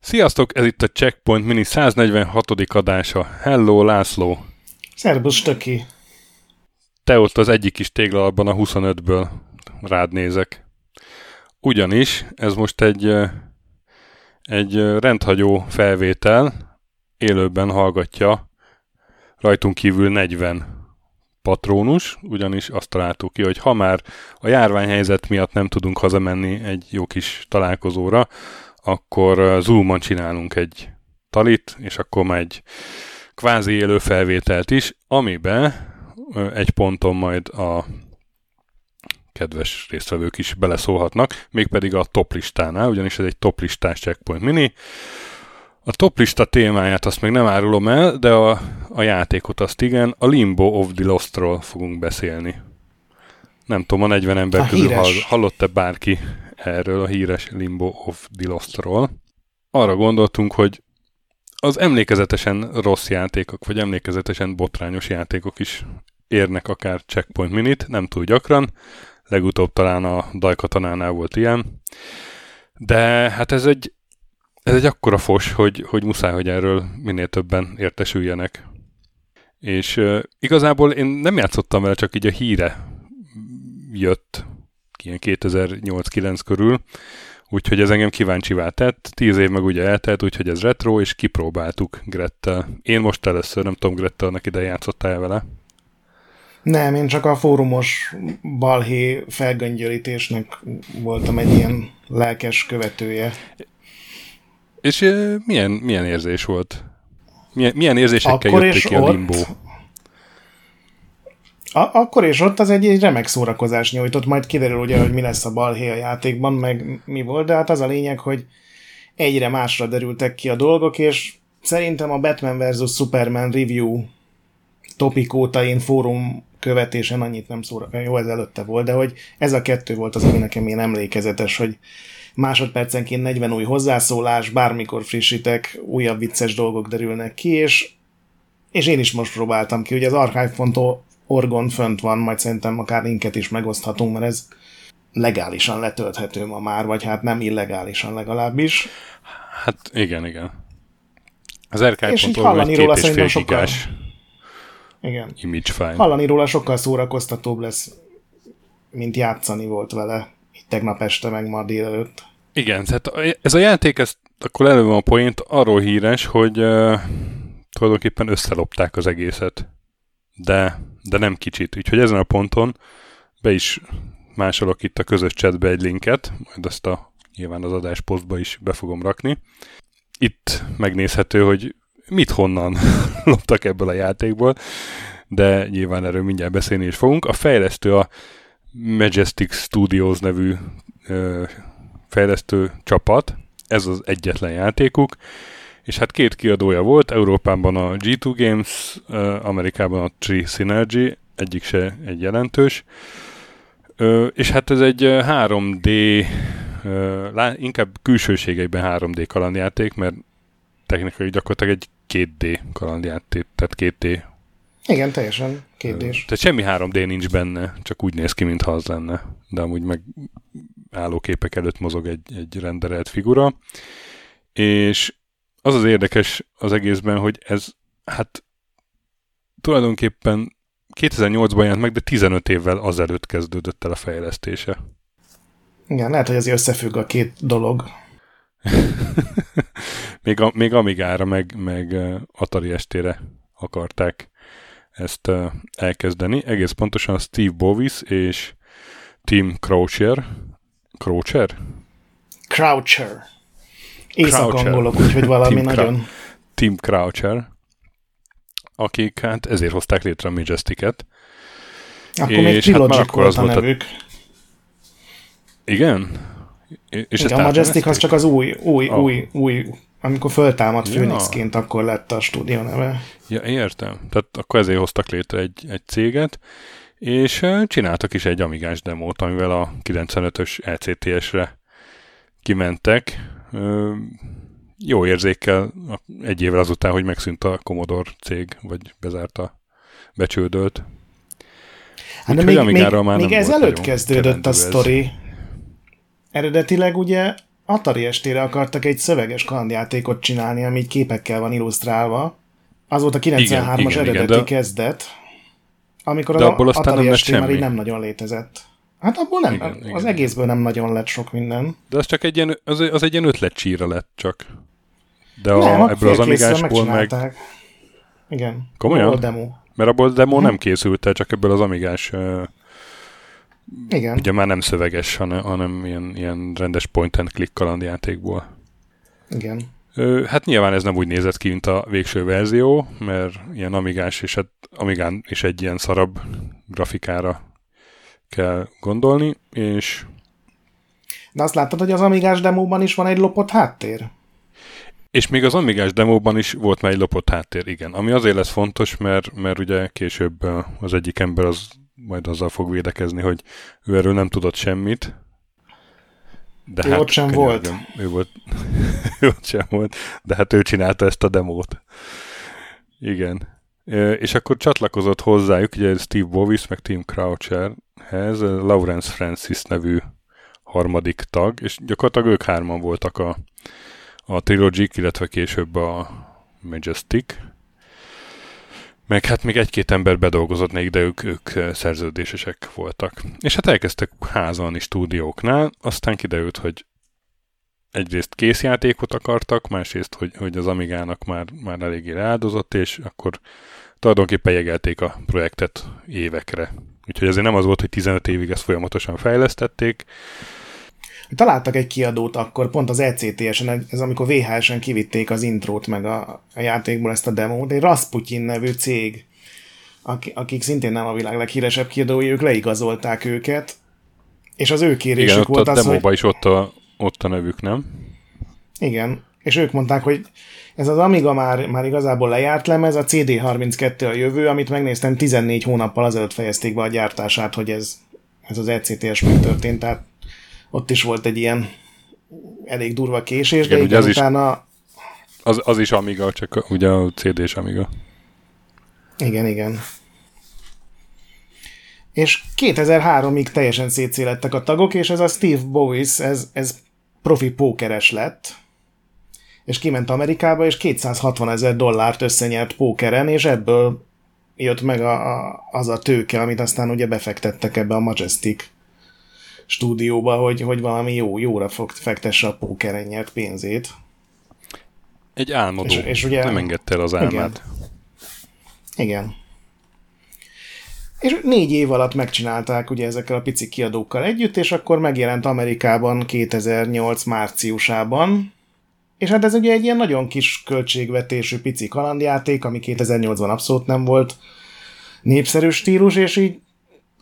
Sziasztok, ez itt a Checkpoint Mini 146. adása. Hello, László! Szerbusz, Töki! Te ott az egyik kis téglalapban a 25-ből rád nézek. Ugyanis ez most egy, egy rendhagyó felvétel, élőben hallgatja rajtunk kívül 40 patrónus, ugyanis azt találtuk ki, hogy ha már a járványhelyzet miatt nem tudunk hazamenni egy jó kis találkozóra, akkor Zoomon csinálunk egy talit, és akkor már egy kvázi élő felvételt is, amiben egy ponton majd a kedves résztvevők is beleszólhatnak, mégpedig a top listánál, ugyanis ez egy top listás checkpoint mini. A top lista témáját azt még nem árulom el, de a, a játékot azt igen, a Limbo of the Lostról fogunk beszélni. Nem tudom, a 40 ember a közül hall, hallott-e bárki erről a híres Limbo of the Lostról. Arra gondoltunk, hogy az emlékezetesen rossz játékok, vagy emlékezetesen botrányos játékok is érnek akár checkpoint minit, nem túl gyakran. Legutóbb talán a Dajkatanánál volt ilyen. De hát ez egy, ez egy akkora fos, hogy, hogy muszáj, hogy erről minél többen értesüljenek. És uh, igazából én nem játszottam vele, csak így a híre jött ilyen 2008-9 körül, úgyhogy ez engem kíváncsivá tett. Tíz év meg ugye eltelt, úgyhogy ez retro, és kipróbáltuk Grettel. Én most először, nem tudom, Grettel, annak ide játszottál vele? Nem, én csak a fórumos balhé felgöngyölítésnek voltam egy ilyen lelkes követője. És milyen, milyen érzés volt? Milyen, milyen érzésekkel Akkor jöttek ki a limbo? A- akkor és ott az egy, egy remek szórakozás nyújtott, majd kiderül ugye, hogy mi lesz a balhé a játékban, meg mi volt, de hát az a lényeg, hogy egyre másra derültek ki a dolgok, és szerintem a Batman vs. Superman review topik óta én fórum követésen annyit nem szóra, jó, ez előtte volt, de hogy ez a kettő volt az, ami nekem ilyen emlékezetes, hogy másodpercenként 40 új hozzászólás, bármikor frissítek, újabb vicces dolgok derülnek ki, és, és én is most próbáltam ki, ugye az archive.org-on fönt van, majd szerintem akár linket is megoszthatunk, mert ez legálisan letölthető ma már, vagy hát nem illegálisan legalábbis. Hát igen, igen. Az archive.org egy két és fél gigás igen. image file. Hallani róla sokkal szórakoztatóbb lesz, mint játszani volt vele tegnap este, meg ma délelőtt. Igen, tehát ez a játék, ez akkor előbb a point arról híres, hogy uh, tulajdonképpen összelopták az egészet. De, de nem kicsit. Úgyhogy ezen a ponton be is másolok itt a közös chatbe egy linket, majd azt a nyilván az adás posztba is be fogom rakni. Itt megnézhető, hogy mit honnan loptak ebből a játékból, de nyilván erről mindjárt beszélni is fogunk. A fejlesztő a Majestic Studios nevű ö, fejlesztő csapat, ez az egyetlen játékuk, és hát két kiadója volt, Európában a G2 Games, Amerikában a Tree Synergy, egyik se egy jelentős, és hát ez egy 3D, inkább külsőségeiben 3D kalandjáték, mert technikai gyakorlatilag egy 2D kalandjáték, tehát 2D. Igen, teljesen 2 d Tehát semmi 3D nincs benne, csak úgy néz ki, mintha az lenne. De amúgy meg állóképek előtt mozog egy, egy renderelt figura. És az az érdekes az egészben, hogy ez hát tulajdonképpen 2008-ban jelent meg, de 15 évvel azelőtt kezdődött el a fejlesztése. Igen, lehet, hogy azért összefügg a két dolog. még, a, még Amigára, meg, meg Atari estére akarták ezt elkezdeni. Egész pontosan Steve Bovis és Tim Croucher. Croucher? Croucher. Észak-angolok, úgyhogy valami Tim nagyon... Cra- Tim Croucher, akik hát ezért hozták létre a Majestic-et. Akkor és még hát volt a nevük. A... Igen? És Igen, a Majestic az csak az új, új, oh. új, új, amikor föltámadt ja. Phoenixként, akkor lett a stúdió neve. Ja, értem. Tehát akkor ezért hoztak létre egy, egy céget, és csináltak is egy amigás demót, amivel a 95-ös ECTS-re kimentek. Jó érzékkel egy évvel azután, hogy megszűnt a Commodore cég, vagy bezárta becsődölt. Hát de még, még, már még ezelőtt kezdődött a sztori. Eredetileg ugye Atari estére akartak egy szöveges kalandjátékot csinálni, ami így képekkel van illusztrálva. Az volt a 93-as eredeti igen, de... kezdet, amikor de az Atari estére már így nem nagyon létezett. Hát abból nem, igen, az igen. egészből nem nagyon lett sok minden. De az csak egy ilyen, az, az egy ilyen ötletcsíra lett csak. De a, nem, ebből az amigásból meg... Igen. Komolyan? A demo. Mert abból a demo hm. nem készült el, csak ebből az amigás uh, igen. Ugye már nem szöveges, hanem, hanem ilyen, ilyen rendes point and click kalandjátékból. Igen. Ö, hát nyilván ez nem úgy nézett ki, mint a végső verzió, mert ilyen amigás, és hát amigán is egy ilyen szarabb grafikára kell gondolni, és... De azt láttad, hogy az Amigás demóban is van egy lopott háttér? És még az Amigás demóban is volt már egy lopott háttér, igen. Ami azért lesz fontos, mert, mert ugye később az egyik ember az majd azzal fog védekezni, hogy ő erről nem tudott semmit. De ő hát, ott sem volt. Ő volt. ő ott sem volt. De hát ő csinálta ezt a demót. Igen. És akkor csatlakozott hozzájuk, ugye Steve Bovis, meg Tim Croucherhez, Lawrence Francis nevű harmadik tag, és gyakorlatilag ők hárman voltak a, a Trilogic, illetve később a Majestic, meg hát még egy-két ember bedolgozott még, de ők, ők szerződésesek voltak. És hát elkezdtek házalni stúdióknál, aztán kiderült, hogy egyrészt készjátékot akartak, másrészt, hogy, hogy az Amigának már, már eléggé áldozott, és akkor tulajdonképpen jegelték a projektet évekre. Úgyhogy ezért nem az volt, hogy 15 évig ezt folyamatosan fejlesztették. Találtak egy kiadót akkor, pont az ECTS-en, ez amikor VHS-en kivitték az intrót meg a, a játékból ezt a demót, egy Rasputin nevű cég, akik szintén nem a világ leghíresebb kiadói, ők leigazolták őket, és az ő kérésük Igen, volt ott az, a hogy... is ott a, ott a nevük, nem? Igen, és ők mondták, hogy ez az Amiga már, már igazából lejárt lemez, a CD32 a jövő, amit megnéztem 14 hónappal azelőtt fejezték be a gyártását, hogy ez, ez az ECTS megtörtént, tehát ott is volt egy ilyen elég durva késés, igen, de igen, az utána... Is, az, az is Amiga, csak ugye a CD és Amiga. Igen, igen. És 2003-ig teljesen szétszélettek a tagok, és ez a Steve Bowis, ez, ez profi pókeres lett, és kiment Amerikába, és 260 ezer dollárt összenyert pókeren, és ebből jött meg a, a, az a tőke, amit aztán ugye befektettek ebbe a Majestic stúdióba, hogy, hogy valami jó, jóra fog, fektesse a pókeren nyert pénzét. Egy álmodó. És, és ugye, nem engedte el az álmát. Igen. igen. És négy év alatt megcsinálták ugye ezekkel a pici kiadókkal együtt, és akkor megjelent Amerikában 2008 márciusában, és hát ez ugye egy ilyen nagyon kis költségvetésű pici kalandjáték, ami 2008-ban abszolút nem volt népszerű stílus, és így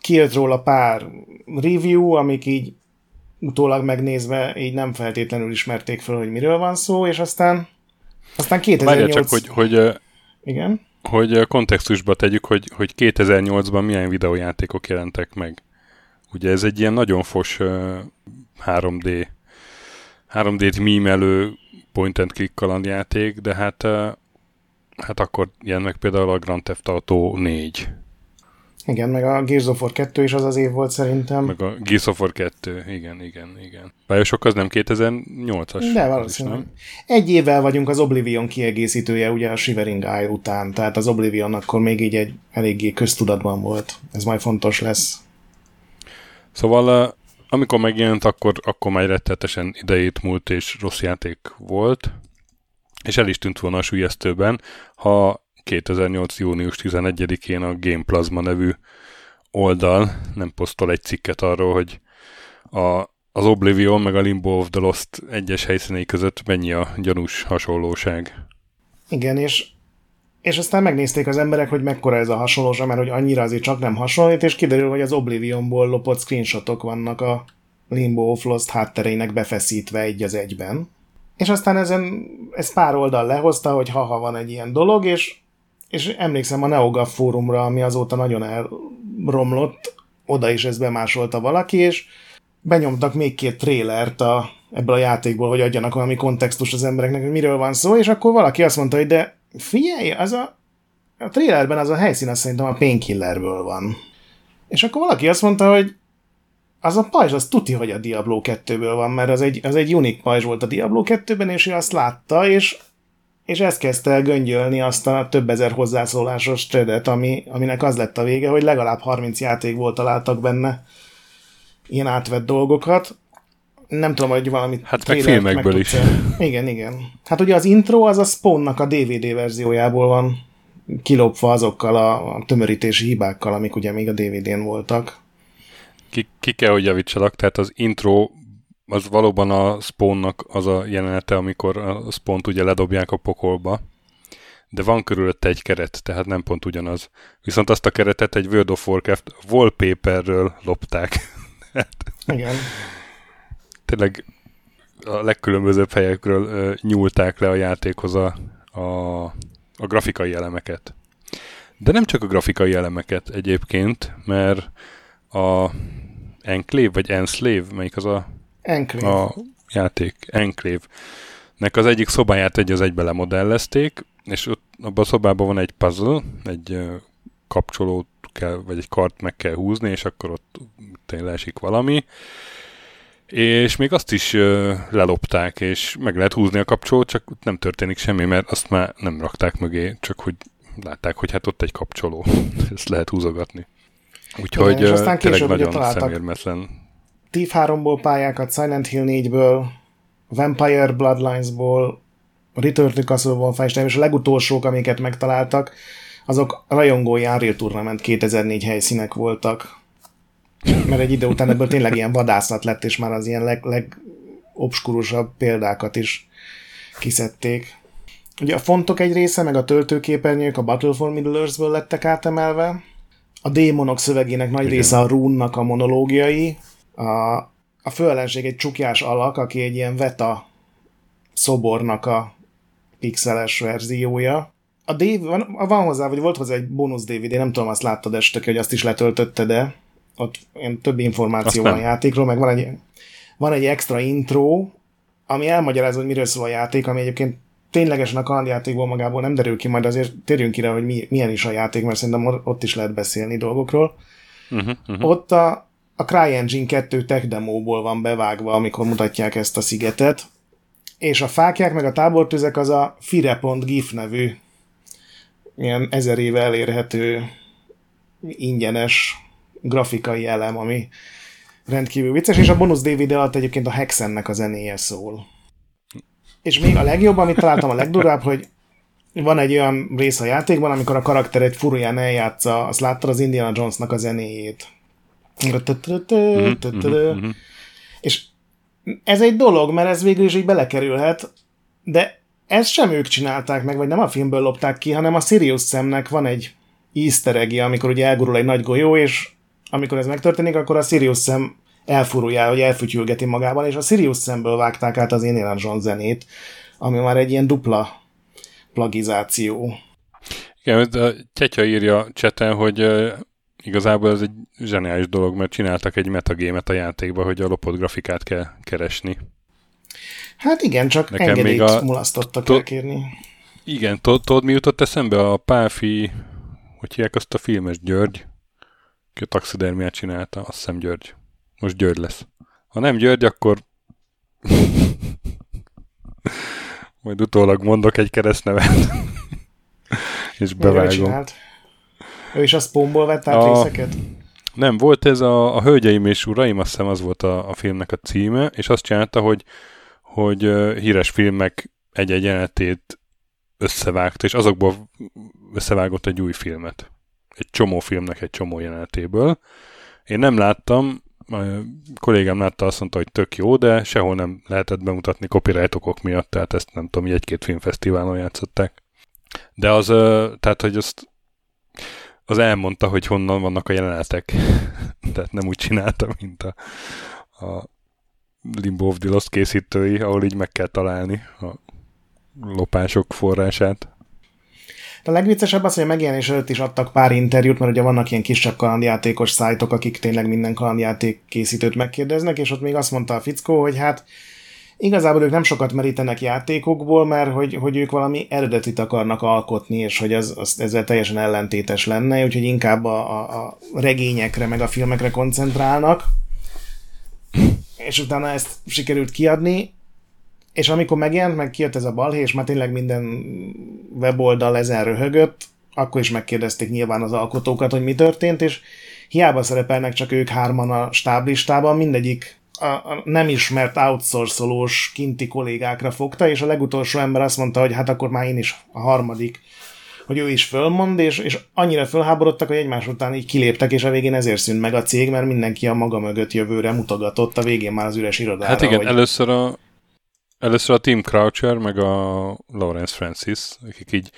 kijött róla pár review, amik így utólag megnézve így nem feltétlenül ismerték fel, hogy miről van szó, és aztán aztán 2008... Várja csak, hogy, hogy, igen? hogy kontextusba tegyük, hogy, hogy 2008-ban milyen videójátékok jelentek meg. Ugye ez egy ilyen nagyon fos 3D 3D-t mímelő point and click kalandjáték, de hát hát akkor ilyen meg például a Grand Theft Auto 4. Igen, meg a Gears of War 2 is az az év volt szerintem. Meg a Gears of War 2, igen, igen, igen. Bioshock az nem 2008-as? De valószínűleg. Nem? Egy évvel vagyunk az Oblivion kiegészítője ugye a Shivering Eye után, tehát az Oblivion akkor még így egy eléggé köztudatban volt. Ez majd fontos lesz. Szóval amikor megjelent, akkor, akkor már rettetesen idejét múlt és rossz játék volt, és el is tűnt volna a sülyeztőben, ha 2008. június 11-én a Game Plasma nevű oldal nem posztol egy cikket arról, hogy a, az Oblivion meg a Limbo of the Lost egyes helyszínei között mennyi a gyanús hasonlóság. Igen, és, és aztán megnézték az emberek, hogy mekkora ez a hasonlóság, mert hogy annyira azért csak nem hasonlít, és kiderül, hogy az Oblivionból lopott screenshotok vannak a Limbo of Lost háttereinek befeszítve egy az egyben. És aztán ezen, ez pár oldal lehozta, hogy ha-ha van egy ilyen dolog, és és emlékszem a NeoGAF fórumra, ami azóta nagyon elromlott, oda is ezt bemásolta valaki, és benyomtak még két trélert a, ebből a játékból, hogy adjanak valami kontextus az embereknek, hogy miről van szó, és akkor valaki azt mondta, hogy de figyelj, az a, a trailerben az a helyszín azt szerintem a Painkillerből van. És akkor valaki azt mondta, hogy az a pajzs, az tuti, hogy a Diablo 2-ből van, mert az egy, az egy unik pajzs volt a Diablo 2-ben, és ő azt látta, és, és ezt kezdte el göngyölni azt a több ezer hozzászólásos tredet, ami, aminek az lett a vége, hogy legalább 30 játékból találtak benne ilyen átvett dolgokat. Nem tudom, hogy valami Hát meg filmekből meg is. Igen, igen. Hát ugye az intro az a Spawnnak a DVD verziójából van kilopva azokkal a, a tömörítési hibákkal, amik ugye még a DVD-n voltak. Ki, ki kell, hogy javítsalak, tehát az intro az valóban a Spawnnak az a jelenete, amikor a spawn ugye ledobják a pokolba, de van körülötte egy keret, tehát nem pont ugyanaz. Viszont azt a keretet egy World of Warcraft wallpaperről lopták. Igen. Tényleg a legkülönbözőbb helyekről ö, nyúlták le a játékhoz a, a, a grafikai elemeket. De nem csak a grafikai elemeket egyébként, mert a Enclave, vagy Enslave, melyik az a, Enclave. a játék? Enclave. Nek az egyik szobáját egy az egybe lemodellezték, és ott abban a szobában van egy puzzle, egy kapcsolót kell, vagy egy kart meg kell húzni, és akkor ott tényleg esik valami. És még azt is ö, lelopták, és meg lehet húzni a kapcsolót, csak nem történik semmi, mert azt már nem rakták mögé, csak hogy látták, hogy hát ott egy kapcsoló, ezt lehet húzogatni. Úgyhogy Igen, és aztán tényleg később ugye nagyon találtak. szemérmetlen. Thief 3-ból pályákat, Silent Hill 4-ből, Vampire Bloodlines-ból, Return to Castle Wolfenstein, és a legutolsók, amiket megtaláltak, azok rajongói Unreal Tournament 2004 helyszínek voltak. Mert egy idő után ebből tényleg ilyen vadászat lett, és már az ilyen leg, legobskurusabb példákat is kiszedték. Ugye a fontok egy része, meg a töltőképernyők a Battle for Middle-earth-ből lettek átemelve. A démonok szövegének nagy Igen. része a rúnnak a monológiai. A, a főellenség egy csukjás alak, aki egy ilyen veta szobornak a pixeles verziója. A DV, van, van hozzá, vagy volt hozzá egy bónusz DVD, nem tudom, azt láttad este, hogy azt is letöltötte, de ott ilyen több információ van a játékról, meg van egy, van egy extra intro, ami elmagyarázza, hogy miről szól a játék, ami egyébként ténylegesen a kalandjátékból magából nem derül ki, majd azért térjünk ki rá, hogy mi, milyen is a játék, mert szerintem ott is lehet beszélni dolgokról. Uh-huh, uh-huh. Ott a, a CryEngine 2 tech demóból van bevágva, amikor mutatják ezt a szigetet, és a fákják meg a tábortüzek az a fire.gif nevű ilyen ezer éve elérhető ingyenes grafikai elem, ami rendkívül vicces, és a bonus DVD alatt egyébként a Hexennek a zenéje szól. És még a legjobb, amit találtam a legdurvább, hogy van egy olyan rész a játékban, amikor a karakter egy furuján eljátsza, azt láttad az Indiana Jonesnak a zenéjét. És ez egy dolog, mert ez végül is így belekerülhet, de ezt sem ők csinálták meg, vagy nem a filmből lopták ki, hanem a Sirius szemnek van egy easter egg amikor ugye elgurul egy nagy golyó, és amikor ez megtörténik, akkor a Sirius szem elfurulja, vagy elfütyülgeti magával, és a Sirius szemből vágták át az Indiana Jones zenét, ami már egy ilyen dupla plagizáció. Igen, a Tyetya írja cseten, hogy igazából ez egy zseniális dolog, mert csináltak egy metagémet a játékba, hogy a lopott grafikát kell keresni. Hát igen, csak Nekem engedélyt még a- mulasztottak to- elkérni. Igen, tud- tudod mi jutott eszembe? A Páfi, hogy hívják azt a filmes, György? Ki a taxidermiát csinálta, azt hiszem György. Most György lesz. Ha nem György, akkor majd utólag mondok egy keresztnevet. És bevágom. Ő is a Spawnból vett át A- részeket? Nem, volt ez a, a Hölgyeim és Uraim, azt hiszem az volt a, a filmnek a címe, és azt csinálta, hogy, hogy híres filmek egy-egy jelenetét összevágta, és azokból összevágott egy új filmet. Egy csomó filmnek egy csomó jelenetéből. Én nem láttam, a kollégám látta, azt mondta, hogy tök jó, de sehol nem lehetett bemutatni copyright okok miatt, tehát ezt nem tudom, egy-két filmfesztiválon játszották. De az, tehát, hogy azt az elmondta, hogy honnan vannak a jelenetek. Tehát nem úgy csinálta, mint a, a Limbo of the Lost készítői, ahol így meg kell találni a lopások forrását. A legviccesebb az, hogy a megjelenés előtt is adtak pár interjút, mert ugye vannak ilyen kisebb kalandjátékos szájtok, akik tényleg minden kalandjáték készítőt megkérdeznek, és ott még azt mondta a fickó, hogy hát igazából ők nem sokat merítenek játékokból, mert hogy, hogy ők valami eredetit akarnak alkotni, és hogy az, az ezzel teljesen ellentétes lenne, úgyhogy inkább a, a, a regényekre, meg a filmekre koncentrálnak, és utána ezt sikerült kiadni, és amikor megjelent, meg kijött ez a balhé, és már tényleg minden weboldal ezen röhögött, akkor is megkérdezték nyilván az alkotókat, hogy mi történt, és hiába szerepelnek csak ők hárman a stáblistában, mindegyik a, a nem ismert outsourcolós kinti kollégákra fogta, és a legutolsó ember azt mondta, hogy hát akkor már én is a harmadik, hogy ő is fölmond, és, és annyira fölháborodtak, hogy egymás után így kiléptek, és a végén ezért szűnt meg a cég, mert mindenki a maga mögött jövőre mutogatott, a végén már az üres irodára. Hát igen, hogy... először a, először a Tim Croucher, meg a Lawrence Francis, akik így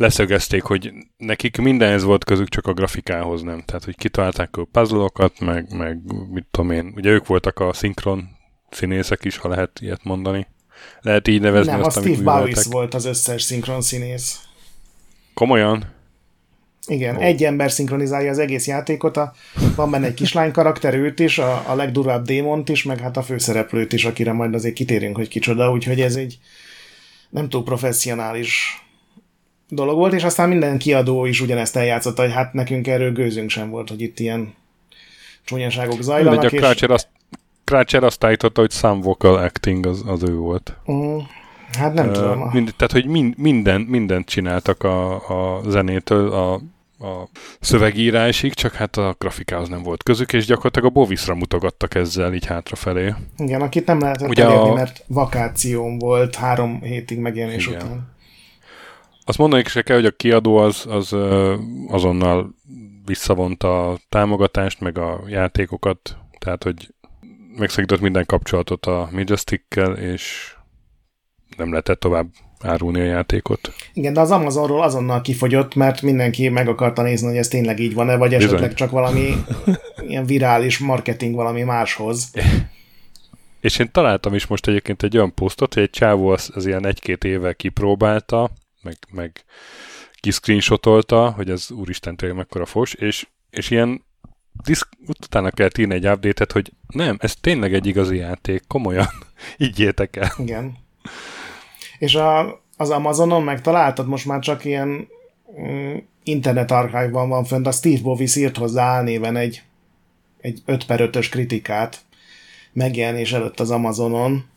leszögezték, hogy nekik mindenhez volt közük, csak a grafikához nem. Tehát, hogy kitalálták a puzzle meg, meg mit tudom én. Ugye ők voltak a szinkron színészek is, ha lehet ilyet mondani. Lehet így nevezni nem, azt, a Steve Bowis volt az összes szinkron színész. Komolyan? Igen, oh. egy ember szinkronizálja az egész játékot, a, van benne egy kislány karakter, őt is, a, a legdurvább démont is, meg hát a főszereplőt is, akire majd azért kitérünk, hogy kicsoda, úgyhogy ez egy nem túl professzionális dolog volt, és aztán minden kiadó is ugyanezt eljátszotta, hogy hát nekünk erről gőzünk sem volt, hogy itt ilyen csúnyaságok zajlanak. Mindegy, a Croucher, azt, Croucher azt állította, hogy some vocal acting az, az ő volt. Mm, hát nem uh, tudom. Mind, tehát, hogy mind, minden, mindent csináltak a, a zenétől, a, a szövegírásig, csak hát a grafikához nem volt közük, és gyakorlatilag a Bovisra mutogattak ezzel így hátrafelé. Igen, akit nem lehetett Ugye elérni, a... mert vakációm volt három hétig megjelenés Igen. után. Azt mondani se kell, hogy a kiadó az, az azonnal visszavonta a támogatást, meg a játékokat, tehát hogy megszakított minden kapcsolatot a Majestic-kel, és nem lehetett tovább árulni a játékot. Igen, de az Amazonról azonnal kifogyott, mert mindenki meg akarta nézni, hogy ez tényleg így van-e, vagy Bizony. esetleg csak valami ilyen virális marketing valami máshoz. És én találtam is most egyébként egy olyan posztot, hogy egy csávó az, az ilyen egy-két éve kipróbálta, meg, meg kiszcreenshotolta, hogy ez úristen tényleg mekkora fos, és, és ilyen diszk, utána kellett írni egy update hogy nem, ez tényleg egy igazi játék, komolyan, így értek el. Igen. És a, az Amazonon megtaláltad, most már csak ilyen mm, internet archívban van fönt, a Steve Bovis írt hozzá álnéven egy, egy 5 per 5-ös kritikát megjelenés előtt az Amazonon,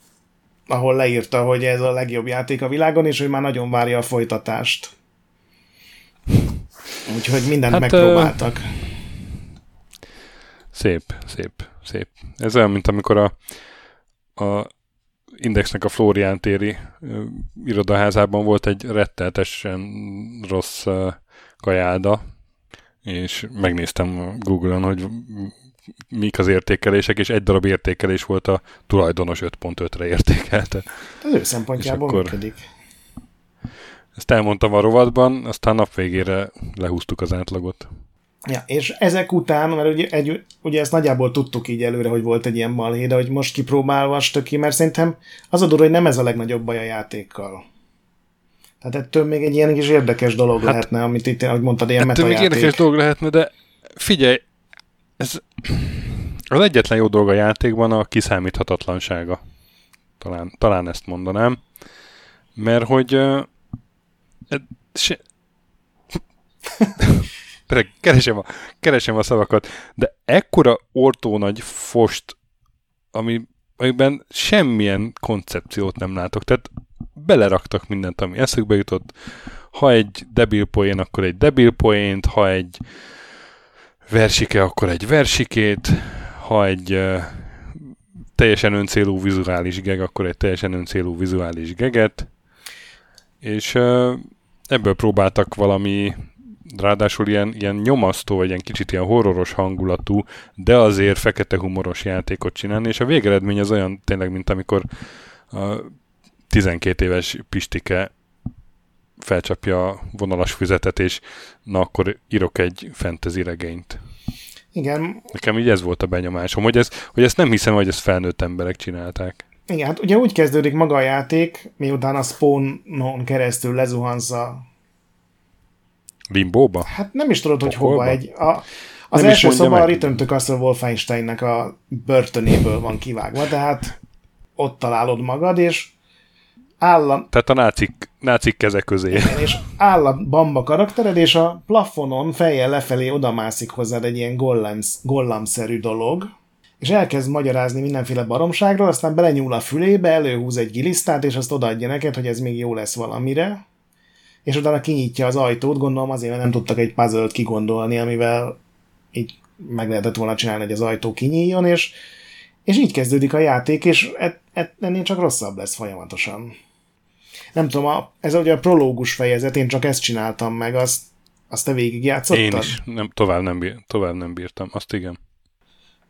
ahol leírta, hogy ez a legjobb játék a világon, és hogy már nagyon várja a folytatást. Úgyhogy mindent hát, megpróbáltak. Uh, szép, szép, szép. Ez olyan, mint amikor a, a Indexnek a Florián téri irodaházában volt egy retteltesen rossz uh, kajáda, és megnéztem Google-on, hogy mik az értékelések, és egy darab értékelés volt a tulajdonos 5.5-re értékelte. Az ő szempontjából akkor működik. Ezt elmondtam a rovatban, aztán nap végére lehúztuk az átlagot. Ja, és ezek után, mert ugye, egy, ugye ezt nagyjából tudtuk így előre, hogy volt egy ilyen balhé, de hogy most kipróbálva ki, mert szerintem az a durva, hogy nem ez a legnagyobb baj a játékkal. Tehát ettől még egy ilyen kis érdekes dolog hát, lehetne, amit itt, ahogy mondtad, ilyen ettől még érdekes dolog lehetne, de figyelj, ez az egyetlen jó dolog a játékban a kiszámíthatatlansága. Talán, talán ezt mondanám. Mert hogy uh, se... keresem, a, keresem a szavakat, de ekkora ortó nagy fost, ami, amiben semmilyen koncepciót nem látok. Tehát beleraktak mindent, ami eszükbe jutott. Ha egy debil poén, akkor egy debil poént, ha egy versike, akkor egy versikét, ha egy teljesen öncélú vizuális geg, akkor egy teljesen öncélú vizuális geget, és ebből próbáltak valami ráadásul ilyen, ilyen nyomasztó, vagy ilyen kicsit ilyen horroros hangulatú, de azért fekete humoros játékot csinálni, és a végeredmény az olyan tényleg, mint amikor a 12 éves Pistike felcsapja a vonalas füzetet, és na akkor írok egy fantasy regényt. Igen. Nekem így ez volt a benyomásom, hogy, ez, hogy ezt nem hiszem, hogy ezt felnőtt emberek csinálták. Igen, hát ugye úgy kezdődik maga a játék, miután a spawnon keresztül lezuhansz a... Limbóba? Hát nem is tudod, hogy hova. Egy, a, az nem első szoba meg. a Return to Castle Wolfensteinnek a börtönéből van kivágva, tehát ott találod magad, és áll a... Tehát a nácik, nácik keze közé. Igen, és áll a bamba karaktered, és a plafonon fejjel lefelé odamászik hozzád egy ilyen gollams, gollamszerű dolog, és elkezd magyarázni mindenféle baromságról, aztán belenyúl a fülébe, előhúz egy gilisztát, és azt odaadja neked, hogy ez még jó lesz valamire, és utána kinyitja az ajtót, gondolom azért, mert nem tudtak egy puzzle kigondolni, amivel így meg lehetett volna csinálni, hogy az ajtó kinyíljon, és, és így kezdődik a játék, és et, et, ennél csak rosszabb lesz folyamatosan. Nem tudom, a, ez ugye a prológus fejezet, én csak ezt csináltam meg, azt, azt te végigjátszottad? Én is, nem, tovább, nem bír, tovább nem bírtam, azt igen.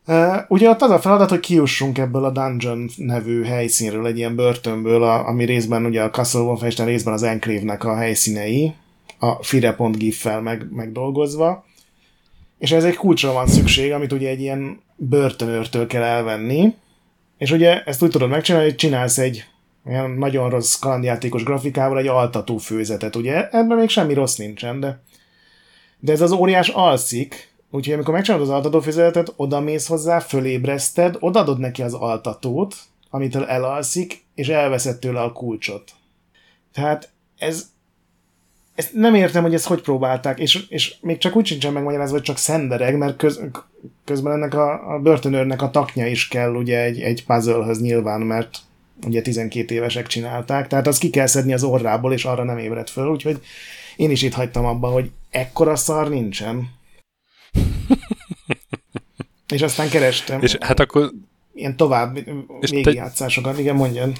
Uh, ugye ott az a feladat, hogy kiussunk ebből a Dungeon nevű helyszínről, egy ilyen börtönből, a, ami részben ugye a Castle Wolfenstein, részben az Enclave-nek a helyszínei, a fire.gif-fel meg, megdolgozva. És ez egy kulcsra van szükség, amit ugye egy ilyen börtönőrtől kell elvenni. És ugye ezt úgy tudod megcsinálni, hogy csinálsz egy olyan nagyon rossz kalandjátékos grafikával egy altató főzetet, ugye? Ebben még semmi rossz nincsen, de, de ez az óriás alszik, Úgyhogy amikor megcsinálod az altatófüzetet, oda mész hozzá, fölébreszted, odadod neki az altatót, amitől elalszik, és elveszed tőle a kulcsot. Tehát ez, ezt nem értem, hogy ezt hogy próbálták, és, és még csak úgy sincsen megmagyarázva, hogy csak szendereg, mert köz, közben ennek a, a börtönőrnek a taknya is kell ugye egy, egy puzzle nyilván, mert ugye 12 évesek csinálták, tehát az ki kell szedni az orrából, és arra nem ébred föl, úgyhogy én is itt hagytam abban, hogy ekkora szar nincsen. és aztán kerestem. És hát akkor... Ilyen tovább végigjátszásokat, igen, mondjon.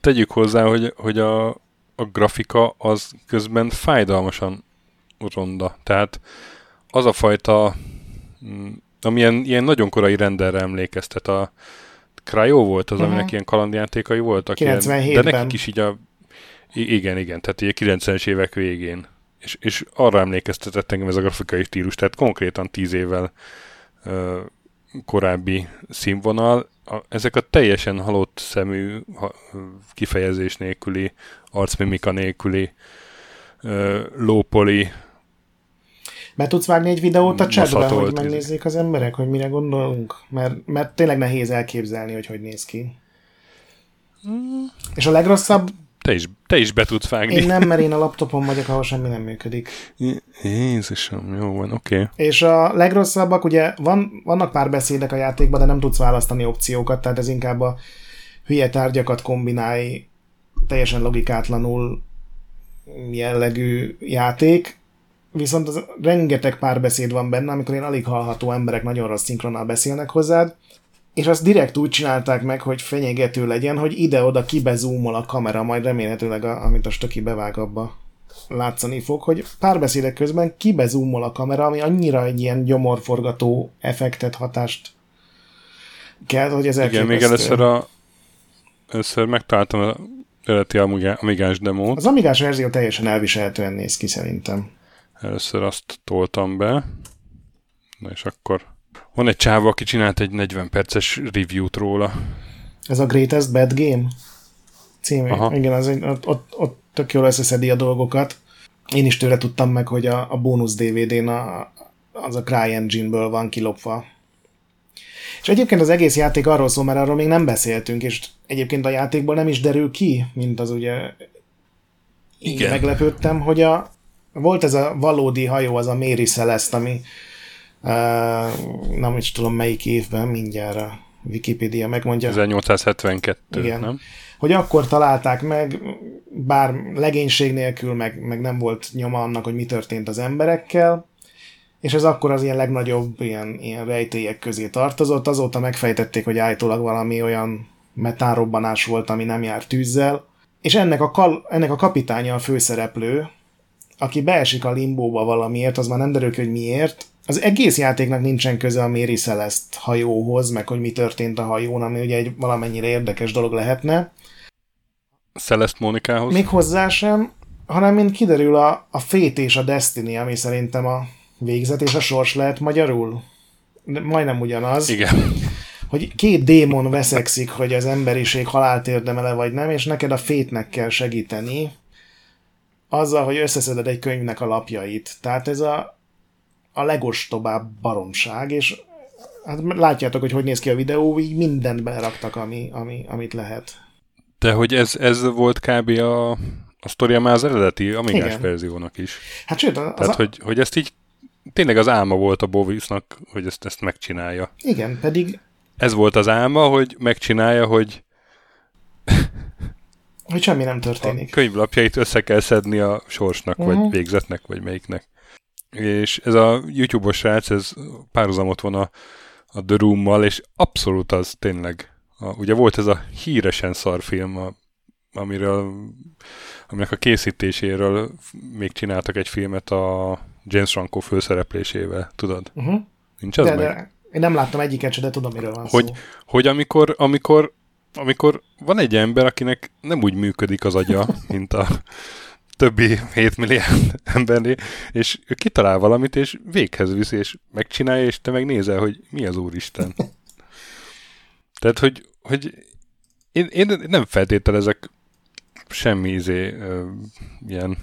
Tegyük hozzá, hogy, hogy a, a grafika az közben fájdalmasan ronda. Tehát az a fajta, mm, amilyen ilyen nagyon korai renderre emlékeztet, a Cryo volt az, uh-huh. aminek ilyen kalandjátékai voltak. 97-ben. Ilyen, de nekik is így a... Igen, igen, tehát a 90-es évek végén és, és arra emlékeztetett engem ez a grafikai stílus, tehát konkrétan tíz évvel ö, korábbi színvonal, a, ezek a teljesen halott szemű, ha, kifejezés nélküli, arcmimika nélküli, ö, lópoli, mert tudsz vágni egy videót a chatben, hogy megnézzék az emberek, hogy mire gondolunk? Mert, mert tényleg nehéz elképzelni, hogy hogy néz ki. Mm. És a legrosszabb te is, te is be tudsz vágni. Én nem, mert én a laptopon vagyok, ahol semmi nem működik. Jézusom, jó van, oké. Okay. És a legrosszabbak, ugye van, vannak pár beszédek a játékban, de nem tudsz választani opciókat, tehát ez inkább a hülye tárgyakat kombinálj, teljesen logikátlanul jellegű játék, viszont az rengeteg párbeszéd van benne, amikor én alig hallható emberek nagyon rossz szinkronnal beszélnek hozzád, és azt direkt úgy csinálták meg, hogy fenyegető legyen, hogy ide-oda kibezúmol a kamera, majd remélhetőleg, a, amit a stöki bevág abba látszani fog, hogy párbeszédek közben kibezúmol a kamera, ami annyira egy ilyen gyomorforgató effektet, hatást kell, hogy ez Igen, még először a először megtaláltam a eredeti Amigás demót. Az Amigás verzió teljesen elviselhetően néz ki szerintem. Először azt toltam be, na és akkor van egy csáva, aki csinált egy 40 perces review-t róla. Ez a Greatest Bad Game című. Aha. Igen, az egy, ott, ott, ott tök jól összeszedi a dolgokat. Én is tőle tudtam meg, hogy a, a bónusz DVD-n a, az a CryEngine-ből van kilopva. És egyébként az egész játék arról szól, mert arról még nem beszéltünk, és egyébként a játékból nem is derül ki, mint az ugye Igen. meglepődtem, hogy a, volt ez a valódi hajó, az a Mary Celeste, ami nem is tudom melyik évben, mindjárt a Wikipedia megmondja. 1872, Igen. nem? Hogy akkor találták meg, bár legénység nélkül, meg, meg nem volt nyoma annak, hogy mi történt az emberekkel, és ez akkor az ilyen legnagyobb ilyen, ilyen rejtélyek közé tartozott. Azóta megfejtették, hogy állítólag valami olyan metánrobbanás volt, ami nem jár tűzzel, és ennek a, kal, ennek a kapitánya a főszereplő, aki beesik a limbóba valamiért, az már nem derül hogy miért, az egész játéknak nincsen köze a Mary Celeste hajóhoz, meg hogy mi történt a hajón, ami ugye egy valamennyire érdekes dolog lehetne. Celeste Monikához? Még hozzá sem, hanem mint kiderül a, a Fate és a Destiny, ami szerintem a végzet és a sors lehet magyarul. De majdnem ugyanaz. Igen. Hogy két démon veszekszik, hogy az emberiség halált érdemele vagy nem, és neked a fétnek kell segíteni azzal, hogy összeszeded egy könyvnek a lapjait. Tehát ez a, a legostobább baromság, és hát látjátok, hogy hogy néz ki a videó, így mindent beleraktak, ami, ami, amit lehet. De hogy ez, ez volt kb. a, a sztoria már az eredeti Amigás Igen. verziónak is. Hát sőt, az Tehát, a... hogy, hogy ezt így tényleg az álma volt a Bovisnak, hogy ezt, ezt megcsinálja. Igen, pedig... Ez volt az álma, hogy megcsinálja, hogy hogy semmi nem történik. A könyvlapjait össze kell szedni a sorsnak, uh-huh. vagy mhm. végzetnek, vagy melyiknek. És ez a YouTube-os srác, ez párhuzamot van a, a The Room-mal, és abszolút az tényleg. A, ugye volt ez a híresen szar film, a, amiről, aminek a készítéséről még csináltak egy filmet a James Franco főszereplésével, tudod? Uh-huh. Nincs az de, meg? De én nem láttam egyiket de tudom, miről van hogy, szó. Hogy amikor, amikor amikor van egy ember, akinek nem úgy működik az agya, mint a többi 7 milliárd emberné, és ő kitalál valamit, és véghez viszi, és megcsinálja, és te megnézel, hogy mi az Úristen. Tehát, hogy, hogy én, én nem feltételezek semmi izé, ö, ilyen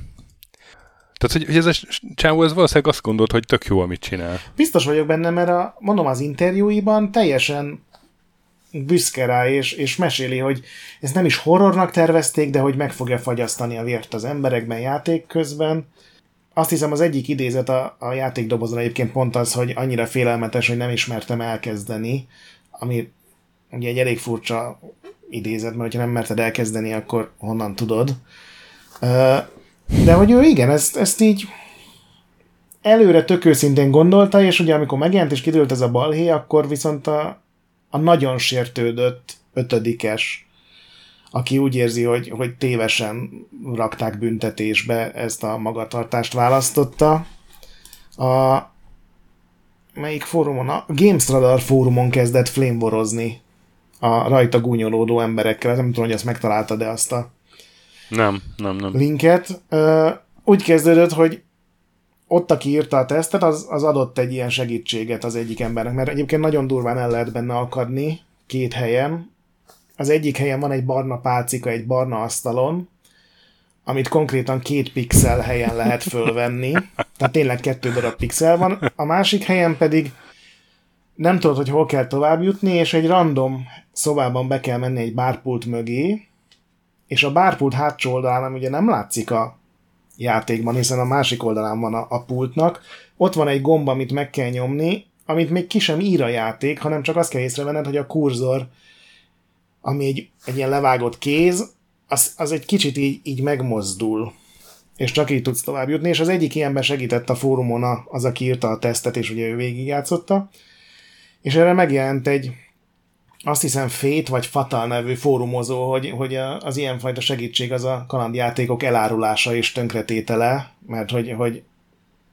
tehát, hogy, hogy ez a csávó ez valószínűleg azt gondolt, hogy tök jó, amit csinál. Biztos vagyok benne, mert a, mondom, az interjúiban teljesen büszke rá, és, és meséli, hogy ezt nem is horrornak tervezték, de hogy meg fogja fagyasztani a vért az emberekben játék közben. Azt hiszem az egyik idézet a, a játékdobozon egyébként pont az, hogy annyira félelmetes, hogy nem ismertem elkezdeni, ami ugye egy elég furcsa idézet, mert ha nem merted elkezdeni, akkor honnan tudod. De hogy ő igen, ezt, ezt így előre tök őszintén gondolta, és ugye amikor megjelent és kiderült ez a balhé, akkor viszont a, a nagyon sértődött ötödikes, aki úgy érzi, hogy, hogy tévesen rakták büntetésbe, ezt a magatartást választotta. A melyik fórumon? A Gamestradar fórumon kezdett flameborozni a rajta gúnyolódó emberekkel. Nem tudom, hogy ezt megtalálta, de azt a nem, nem, nem. linket. Úgy kezdődött, hogy ott, aki írta a tesztet, az, az adott egy ilyen segítséget az egyik embernek, mert egyébként nagyon durván el lehet benne akadni két helyen. Az egyik helyen van egy barna pálcika egy barna asztalon, amit konkrétan két pixel helyen lehet fölvenni, tehát tényleg kettő darab pixel van, a másik helyen pedig nem tudod, hogy hol kell tovább jutni, és egy random szobában be kell menni egy bárpult mögé, és a bárpult hátsó oldalán ugye nem látszik a játékban, hiszen a másik oldalán van a, a pultnak. Ott van egy gomba, amit meg kell nyomni, amit még ki sem ír a játék, hanem csak azt kell észrevenned, hogy a kurzor, ami egy, egy ilyen levágott kéz, az, az egy kicsit így, így megmozdul és csak így tudsz tovább jutni, és az egyik ilyenben segített a fórumon az, aki írta a tesztet, és ugye ő végigjátszotta, és erre megjelent egy, azt hiszem Fét vagy Fatal nevű fórumozó, hogy, hogy az ilyenfajta segítség az a kalandjátékok elárulása és tönkretétele, mert hogy, hogy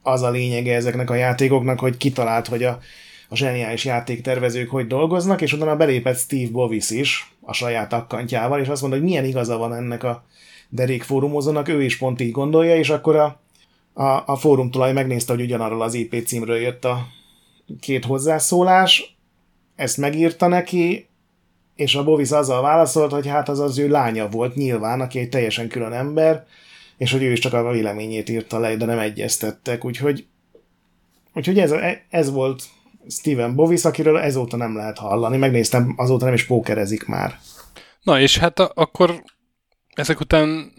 az a lényege ezeknek a játékoknak, hogy kitalált, hogy a, a zseniális játéktervezők hogy dolgoznak, és utána belépett Steve Bovis is a saját akkantjával, és azt mondta, hogy milyen igaza van ennek a derék fórumozónak, ő is pont így gondolja, és akkor a, a, a fórum tulaj megnézte, hogy ugyanarról az IP címről jött a két hozzászólás, ezt megírta neki, és a Bovis azzal válaszolt, hogy hát az az ő lánya volt nyilván, aki egy teljesen külön ember, és hogy ő is csak a véleményét írta le, de nem egyeztettek, úgyhogy, úgyhogy ez, ez volt Steven Bovis, akiről ezóta nem lehet hallani. Megnéztem, azóta nem is pókerezik már. Na és hát a, akkor ezek után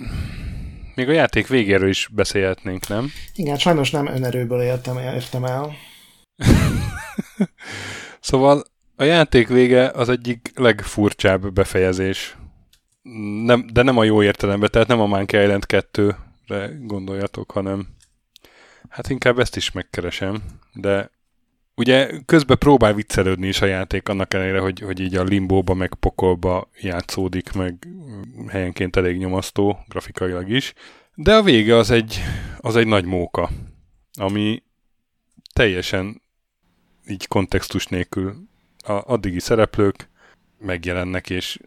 még a játék végéről is beszélhetnénk, nem? Igen, sajnos nem önerőből értem, értem el. szóval a játék vége az egyik legfurcsább befejezés. Nem, de nem a jó értelemben, tehát nem a Monkey Island 2-re gondoljatok, hanem hát inkább ezt is megkeresem, de ugye közben próbál viccelődni is a játék annak ellenére, hogy, hogy így a limbóba meg pokolba játszódik, meg helyenként elég nyomasztó, grafikailag is. De a vége az egy, az egy nagy móka, ami teljesen így kontextus nélkül a addigi szereplők megjelennek, és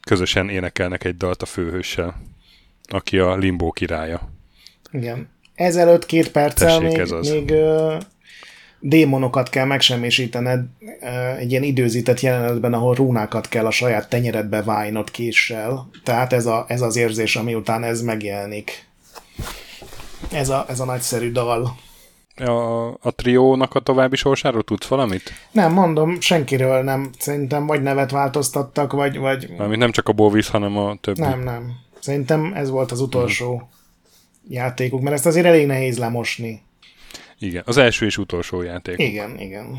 közösen énekelnek egy dalt a főhőssel, aki a Limbo királya. Igen. Ezelőtt két perccel Tessék, még, ez az. még uh, démonokat kell megsemmisítened uh, egy ilyen időzített jelenetben, ahol rúnákat kell a saját tenyeredbe vájnod késsel. Tehát ez, a, ez az érzés, ami után ez megjelenik. Ez a, ez a nagyszerű dal. A, a triónak a további sorsáról tudsz valamit? Nem, mondom, senkiről nem. Szerintem vagy nevet változtattak, vagy... vagy... Mármint nem csak a Bovis, hanem a többi. Nem, nem. Szerintem ez volt az utolsó hmm. játékuk, mert ezt azért elég nehéz lemosni. Igen, az első és utolsó játék. Igen, igen.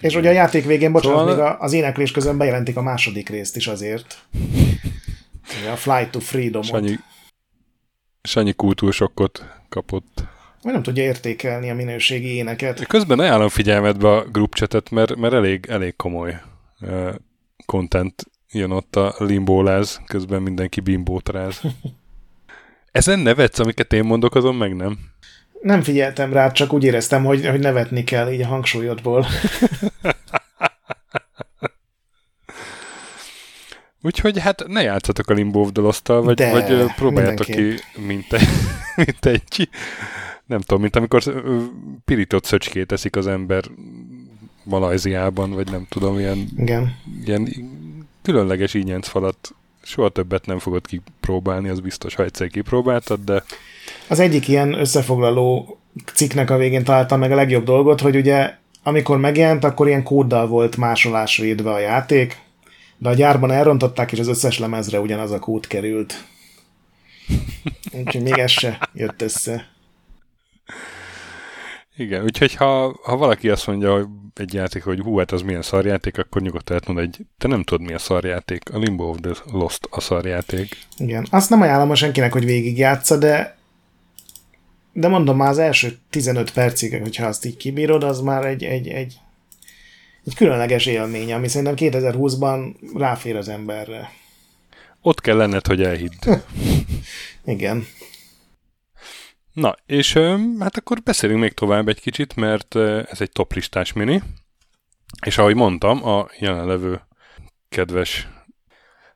És ugye a játék végén, bocsánat, szóval... még az éneklés közben bejelentik a második részt is azért. A Flight to Freedom-ot. Sanyi, Sanyi kultúrsokkot kapott. Vagy nem tudja értékelni a minőségi éneket. Közben ajánlom figyelmetbe a groupchatet, mert, mert elég, elég komoly content jön ott a limbóláz, közben mindenki bimbótráz. Ezen nevetsz, amiket én mondok, azon meg nem. Nem figyeltem rá, csak úgy éreztem, hogy, hogy nevetni kell így a hangsúlyodból. Úgyhogy hát ne játszatok a Limbo of the vagy, De, vagy próbáljátok ki, mint egy, mint egy, nem tudom, mint amikor pirított szöcskét eszik az ember Malajziában, vagy nem tudom, ilyen, Igen. ilyen különleges ínyenc falat soha többet nem fogod kipróbálni, az biztos, ha egyszer kipróbáltad, de... Az egyik ilyen összefoglaló cikknek a végén találtam meg a legjobb dolgot, hogy ugye amikor megjelent, akkor ilyen kóddal volt másolás védve a játék, de a gyárban elrontották, és az összes lemezre ugyanaz a kód került. Úgyhogy még ez se jött össze. Igen, úgyhogy ha, ha valaki azt mondja, hogy egy játék, hogy hú, hát az milyen szarjáték, akkor nyugodtan lehet mondani, hogy te nem tudod, mi a szarjáték. A Limbo of the Lost a szarjáték. Igen, azt nem ajánlom a senkinek, hogy végigjátsza, de de mondom már az első 15 percig, hogyha azt így kibírod, az már egy, egy, egy, egy különleges élmény, ami szerintem 2020-ban ráfér az emberre. Ott kell lenned, hogy elhidd. Igen. Na, és hát akkor beszélünk még tovább egy kicsit, mert ez egy toplistás mini, és ahogy mondtam, a jelenlevő kedves,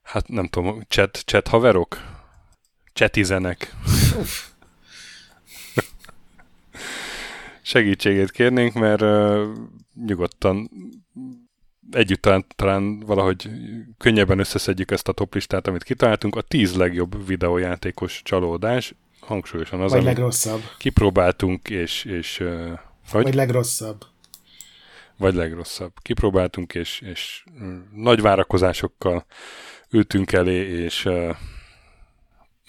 hát nem tudom, chat, chat haverok? Chatizenek. Segítségét kérnénk, mert uh, nyugodtan együtt talán, talán valahogy könnyebben összeszedjük ezt a toplistát, amit kitaláltunk. A tíz legjobb videójátékos csalódás, hangsúlyosan az, Vagy legrosszabb. kipróbáltunk, és... és uh, vagy? vagy legrosszabb. Vagy legrosszabb. Kipróbáltunk, és, és nagy várakozásokkal ültünk elé, és uh,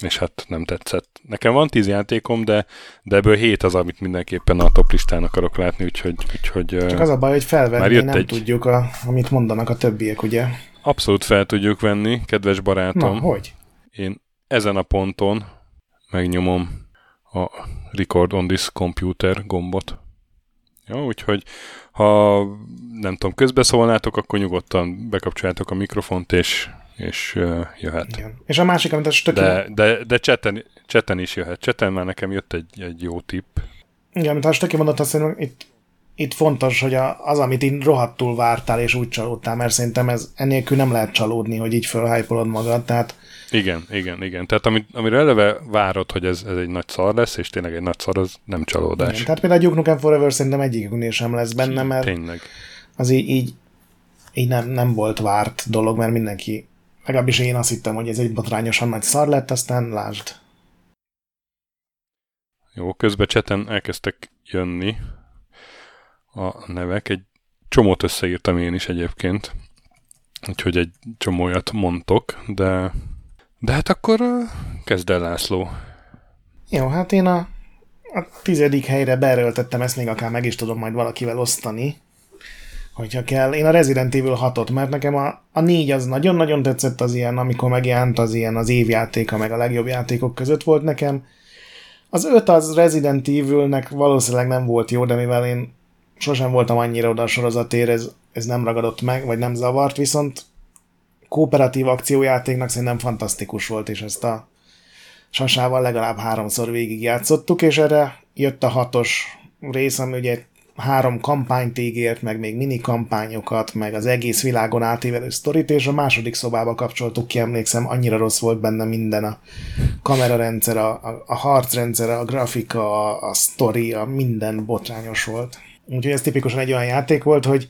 és hát nem tetszett. Nekem van tíz játékom, de, de ebből hét az, amit mindenképpen a top listán akarok látni, úgyhogy... úgyhogy Csak az a baj, hogy felvenni nem egy... tudjuk, a, amit mondanak a többiek, ugye? Abszolút fel tudjuk venni, kedves barátom. Na, hogy? Én ezen a ponton megnyomom a Record on this computer gombot. Jó, úgyhogy ha nem tudom, közbeszólnátok, akkor nyugodtan bekapcsoljátok a mikrofont, és, és uh, jöhet. Igen. És a másik, amit az De, de, de cseten, cseten is jöhet. Cseten már nekem jött egy, egy jó tipp. Igen, amit a Stöki mondott, azt hiszem, itt, itt fontos, hogy az, amit én rohadtul vártál, és úgy csalódtál, mert szerintem ez ennélkül nem lehet csalódni, hogy így fölhájpolod magad, tehát igen, igen, igen. Tehát amit, amire eleve várod, hogy ez, ez egy nagy szar lesz, és tényleg egy nagy szar, az nem csalódás. Igen, tehát például a Duke Nukem Forever szerintem egyikünknél sem lesz benne, mert tényleg. az így, így, így nem, nem volt várt dolog, mert mindenki, legalábbis én azt hittem, hogy ez egy botrányosan nagy szar lett, aztán lásd. Jó, közben cseten elkezdtek jönni a nevek. Egy csomót összeírtam én is egyébként, úgyhogy egy csomójat mondtok, de de hát akkor kezd el László. Jó, hát én a, a tizedik helyre beerőltettem, ezt még akár meg is tudom majd valakivel osztani, hogyha kell. Én a Resident Evil 6-ot, mert nekem a, a négy az nagyon-nagyon tetszett az ilyen, amikor megjelent az ilyen az évjátéka, meg a legjobb játékok között volt nekem. Az öt az Resident Evilnek valószínűleg nem volt jó, de mivel én sosem voltam annyira oda a sorozatér, ez, ez nem ragadott meg, vagy nem zavart, viszont kooperatív akciójátéknak szerintem fantasztikus volt, és ezt a sasával legalább háromszor végigjátszottuk, és erre jött a hatos rész, ami ugye három kampányt ígért, meg még mini kampányokat, meg az egész világon átívelő sztorit, és a második szobába kapcsoltuk ki, emlékszem, annyira rossz volt benne minden, a kamerarendszer, a, a, a harcrendszer, a grafika, a, a sztori, a minden botrányos volt. Úgyhogy ez tipikusan egy olyan játék volt, hogy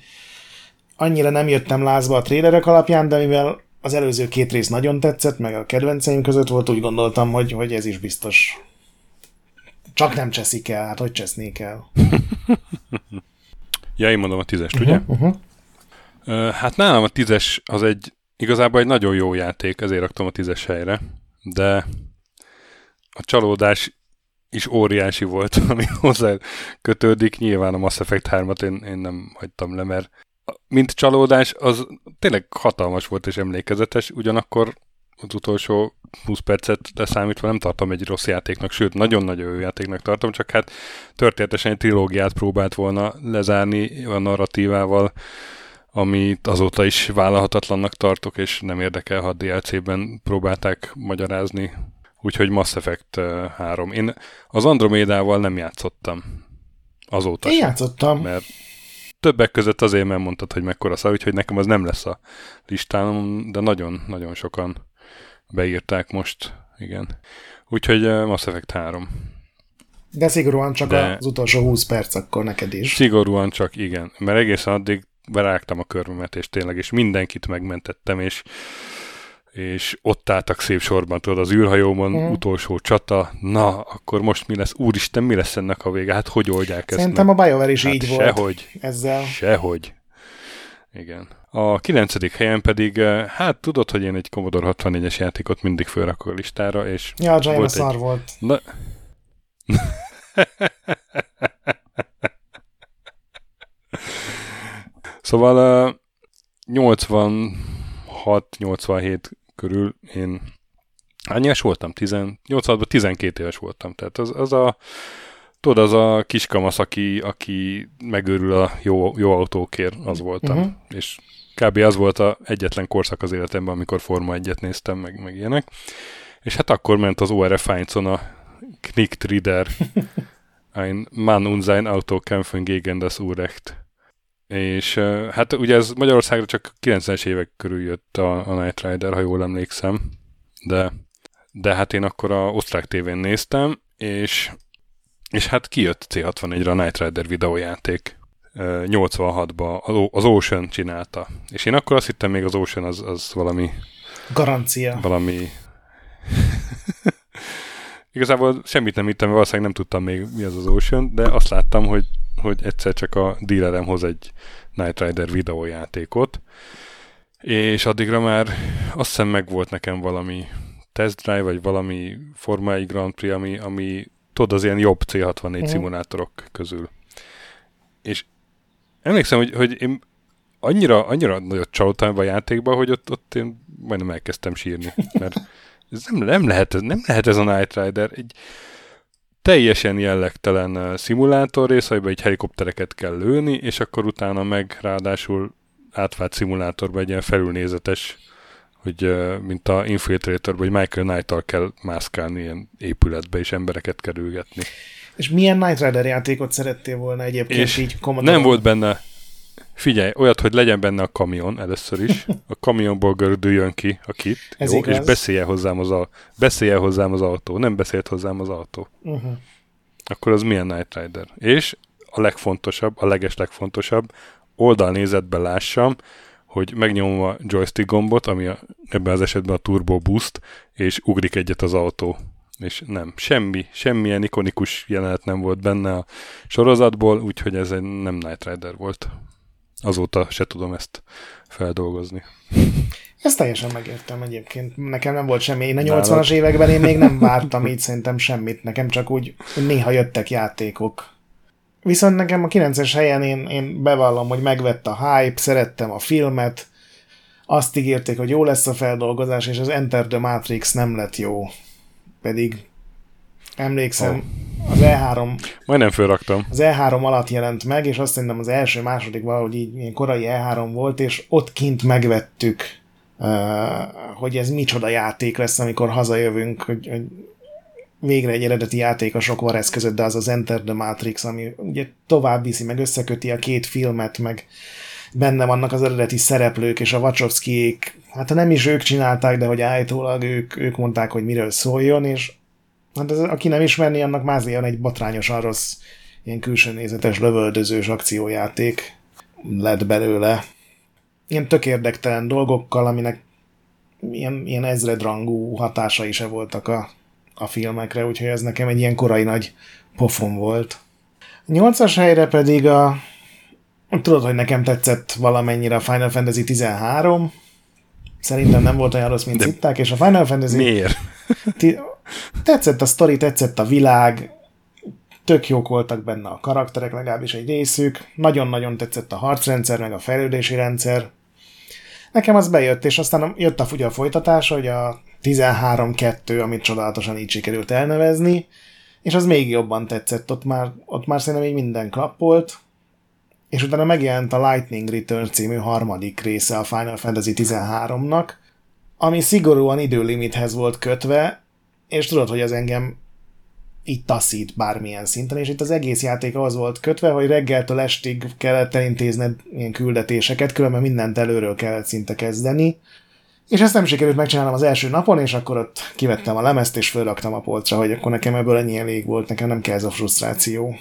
annyira nem jöttem lázba a trélerek alapján, de mivel az előző két rész nagyon tetszett, meg a kedvenceim között volt, úgy gondoltam, hogy, hogy ez is biztos Csak nem cseszik el, hát hogy csesznék el? ja, én mondom a tízest, ugye? Uh-huh. Ö, Hát nálam a tízes az egy igazából egy nagyon jó játék, ezért raktam a tízes helyre, de a csalódás is óriási volt, ami hozzá kötődik. Nyilván a Mass Effect 3-at én, én nem hagytam le, mert mint csalódás, az tényleg hatalmas volt és emlékezetes, ugyanakkor az utolsó 20 percet leszámítva nem tartom egy rossz játéknak, sőt, nagyon-nagyon jó játéknak tartom, csak hát történetesen egy trilógiát próbált volna lezárni a narratívával, amit azóta is vállalhatatlannak tartok, és nem érdekel, ha DLC-ben próbálták magyarázni. Úgyhogy Mass Effect ö, 3. Én az Andromédával nem játszottam. Azóta Én sem, játszottam. mert többek között azért, mert mondtad, hogy mekkora szar, úgyhogy nekem az nem lesz a listán, de nagyon-nagyon sokan beírták most, igen. Úgyhogy Mass Effect 3. De szigorúan csak De- az utolsó 20 perc akkor neked is. Szigorúan csak igen, mert egészen addig berágtam a körmömet, és tényleg, és mindenkit megmentettem, és és ott álltak szép sorban, tudod, az űrhajómon, Mhm. utolsó csata, na, akkor most mi lesz? Úristen, mi lesz ennek a vége? Hát hogy oldják ezt Szerintem a BioWare is hát így volt sehogy, ezzel. sehogy. Igen. A kilencedik helyen pedig, eh, hát tudod, hogy én egy Commodore 64-es játékot mindig fölrakok a listára, és Ja, a Giant Volt szar egy- volt. Na... szóval uh, 86-87 körül én hány éves voltam? 10, 86-ban 12 éves voltam. Tehát az, az a tudod, az a kiskamasz, aki, aki megőrül a jó, jó autókért, az voltam. Uh-huh. És kb. az volt a egyetlen korszak az életemben, amikor Forma 1-et néztem, meg, meg ilyenek. És hát akkor ment az ORF 1 a Knicktrider ein Mann und sein Auto kämpfen gegen das Urrecht. És hát ugye ez Magyarországra csak 90-es évek körül jött a, a Night Rider, ha jól emlékszem, de, de hát én akkor a osztrák tévén néztem, és, és hát kijött C64-re a Night Rider videójáték. Uh, 86-ba az Ocean csinálta. És én akkor azt hittem még az Ocean az, az valami Garancia. valami... Igazából semmit nem hittem, mert valószínűleg nem tudtam még mi az az Ocean, de azt láttam, hogy, hogy egyszer csak a dealerem hoz egy Night Rider videójátékot, és addigra már azt hiszem meg volt nekem valami test drive, vagy valami formai Grand Prix, ami, ami tudod, az ilyen jobb C64 Mhm. szimulátorok közül. És emlékszem, hogy, hogy én annyira, annyira nagyot csalódtam a játékba, hogy ott, ott én majdnem elkezdtem sírni, mert ez nem, nem, lehet, ez- nem lehet ez a Night Rider. Egy teljesen jellegtelen uh, szimulátor rész, amiben egy helikoptereket kell lőni, és akkor utána meg ráadásul átvált szimulátorba egy ilyen felülnézetes, hogy uh, mint a Infiltratorban, hogy Michael Knight-tal kell mászkálni ilyen épületbe, és embereket kerülgetni. És milyen Night Rider játékot szerettél volna egyébként És így Commodore? Nem volt benne, figyelj, olyat, hogy legyen benne a kamion először is, a kamionból gördüljön ki a kit, Ez jó, igaz. és beszélje hozzám, az a, beszélje hozzám az autó, nem beszélt hozzám az autó. Uh-huh. Akkor az milyen Night Rider? És a legfontosabb, a leges legfontosabb, oldalnézetben lássam, hogy megnyomom a joystick gombot, ami a, ebben az esetben a turbo boost, és ugrik egyet az autó. És nem, semmi, semmilyen ikonikus jelenet nem volt benne a sorozatból, úgyhogy ez egy nem Night Rider volt. Azóta se tudom ezt feldolgozni. Ezt teljesen megértem egyébként. Nekem nem volt semmi. Én a Nálad? 80-as években én még nem vártam így szerintem semmit. Nekem csak úgy néha jöttek játékok. Viszont nekem a 9-es helyen én, én bevallom, hogy megvett a hype, szerettem a filmet, azt ígérték, hogy jó lesz a feldolgozás, és az Enter the Matrix nem lett jó. Pedig emlékszem, az E3 Majdnem fölraktam. az E3 alatt jelent meg, és azt szerintem az első, második valahogy így ilyen korai E3 volt, és ott kint megvettük, hogy ez micsoda játék lesz, amikor hazajövünk, hogy, hogy végre egy eredeti játék a sok varesz de az az Enter the Matrix, ami ugye tovább viszi, meg összeköti a két filmet, meg benne vannak az eredeti szereplők, és a Wachowskiék, hát nem is ők csinálták, de hogy állítólag ők, ők mondták, hogy miről szóljon, és hát ez, aki nem ismerni, annak mázlian egy botrányosan rossz, ilyen külső nézetes, lövöldözős akciójáték lett belőle. Ilyen tök érdektelen dolgokkal, aminek ilyen, ilyen ezredrangú hatásai se voltak a, a filmekre, úgyhogy ez nekem egy ilyen korai nagy pofon volt. Nyolcas helyre pedig a Tudod, hogy nekem tetszett valamennyire a Final Fantasy 13. Szerintem nem volt olyan rossz, mint hitták, és a Final Fantasy... Miért? Tetszett a sztori, tetszett a világ, tök jók voltak benne a karakterek, legalábbis egy részük. Nagyon-nagyon tetszett a harcrendszer, meg a fejlődési rendszer. Nekem az bejött, és aztán jött a, ugye folytatás, hogy a 13-2, amit csodálatosan így sikerült elnevezni, és az még jobban tetszett, ott már, ott már szerintem még minden klappolt, és utána megjelent a Lightning Return című harmadik része a Final Fantasy 13-nak, ami szigorúan időlimithez volt kötve, és tudod, hogy az engem itt taszít bármilyen szinten, és itt az egész játék az volt kötve, hogy reggeltől estig kellett elintézned ilyen küldetéseket, különben mindent előről kellett szinte kezdeni, és ezt nem sikerült megcsinálnom az első napon, és akkor ott kivettem a lemezt, és fölraktam a polcra, hogy akkor nekem ebből ennyi elég volt, nekem nem kell ez a frusztráció.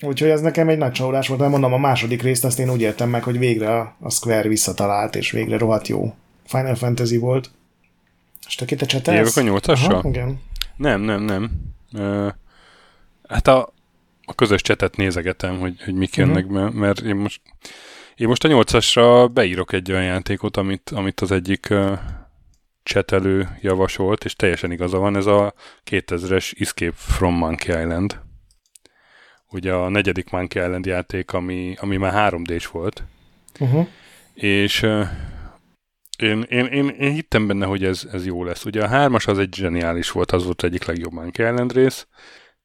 Úgyhogy ez nekem egy nagy csalódás volt, mert mondom, a második részt azt én úgy értem meg, hogy végre a Square visszatalált, és végre rohadt jó Final Fantasy volt. És te te csetelsz? Jövök a nyolcasra? Igen. Nem, nem, nem. Uh, hát a, a közös csetet nézegetem, hogy, hogy mik jönnek uh-huh. be, mert én most, én most a nyolcasra beírok egy olyan játékot, amit, amit az egyik uh, csetelő javasolt, és teljesen igaza van, ez a 2000-es Escape from Monkey Island ugye a negyedik Monkey Island játék, ami, ami már 3D-s volt. Uh-huh. És uh, én, én, én, én hittem benne, hogy ez, ez jó lesz. Ugye a hármas az egy zseniális volt, az volt egyik legjobb Monkey rész,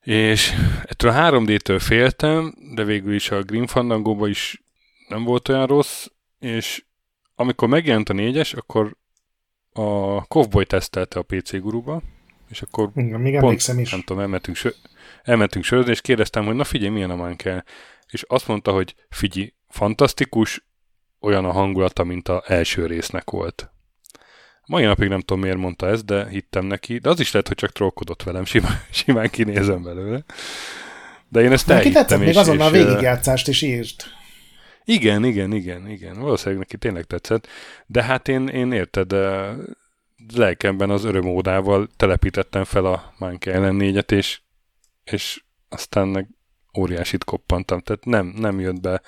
és ettől a 3D-től féltem, de végül is a Green fandango is nem volt olyan rossz, és amikor megjelent a négyes, akkor a Cowboy tesztelte a PC guruba, és akkor Igen, még pont, is. nem tudom, elmentünk, sö- elmentünk sörözni, és kérdeztem, hogy na figyelj, milyen a Mankel. És azt mondta, hogy figyelj, fantasztikus, olyan a hangulata, mint a első résznek volt. Mai napig nem tudom, miért mondta ezt, de hittem neki. De az is lehet, hogy csak trollkodott velem, simán, simán kinézem belőle. De én ezt elhittem. Neki tetszett, még azonnal és, végigjátszást is írt. Igen, igen, igen, igen. Valószínűleg neki tényleg tetszett. De hát én, én érted, lelkemben az örömódával telepítettem fel a Monkey ellen négyet, és és aztán meg óriásit koppantam, tehát nem, nem jött be.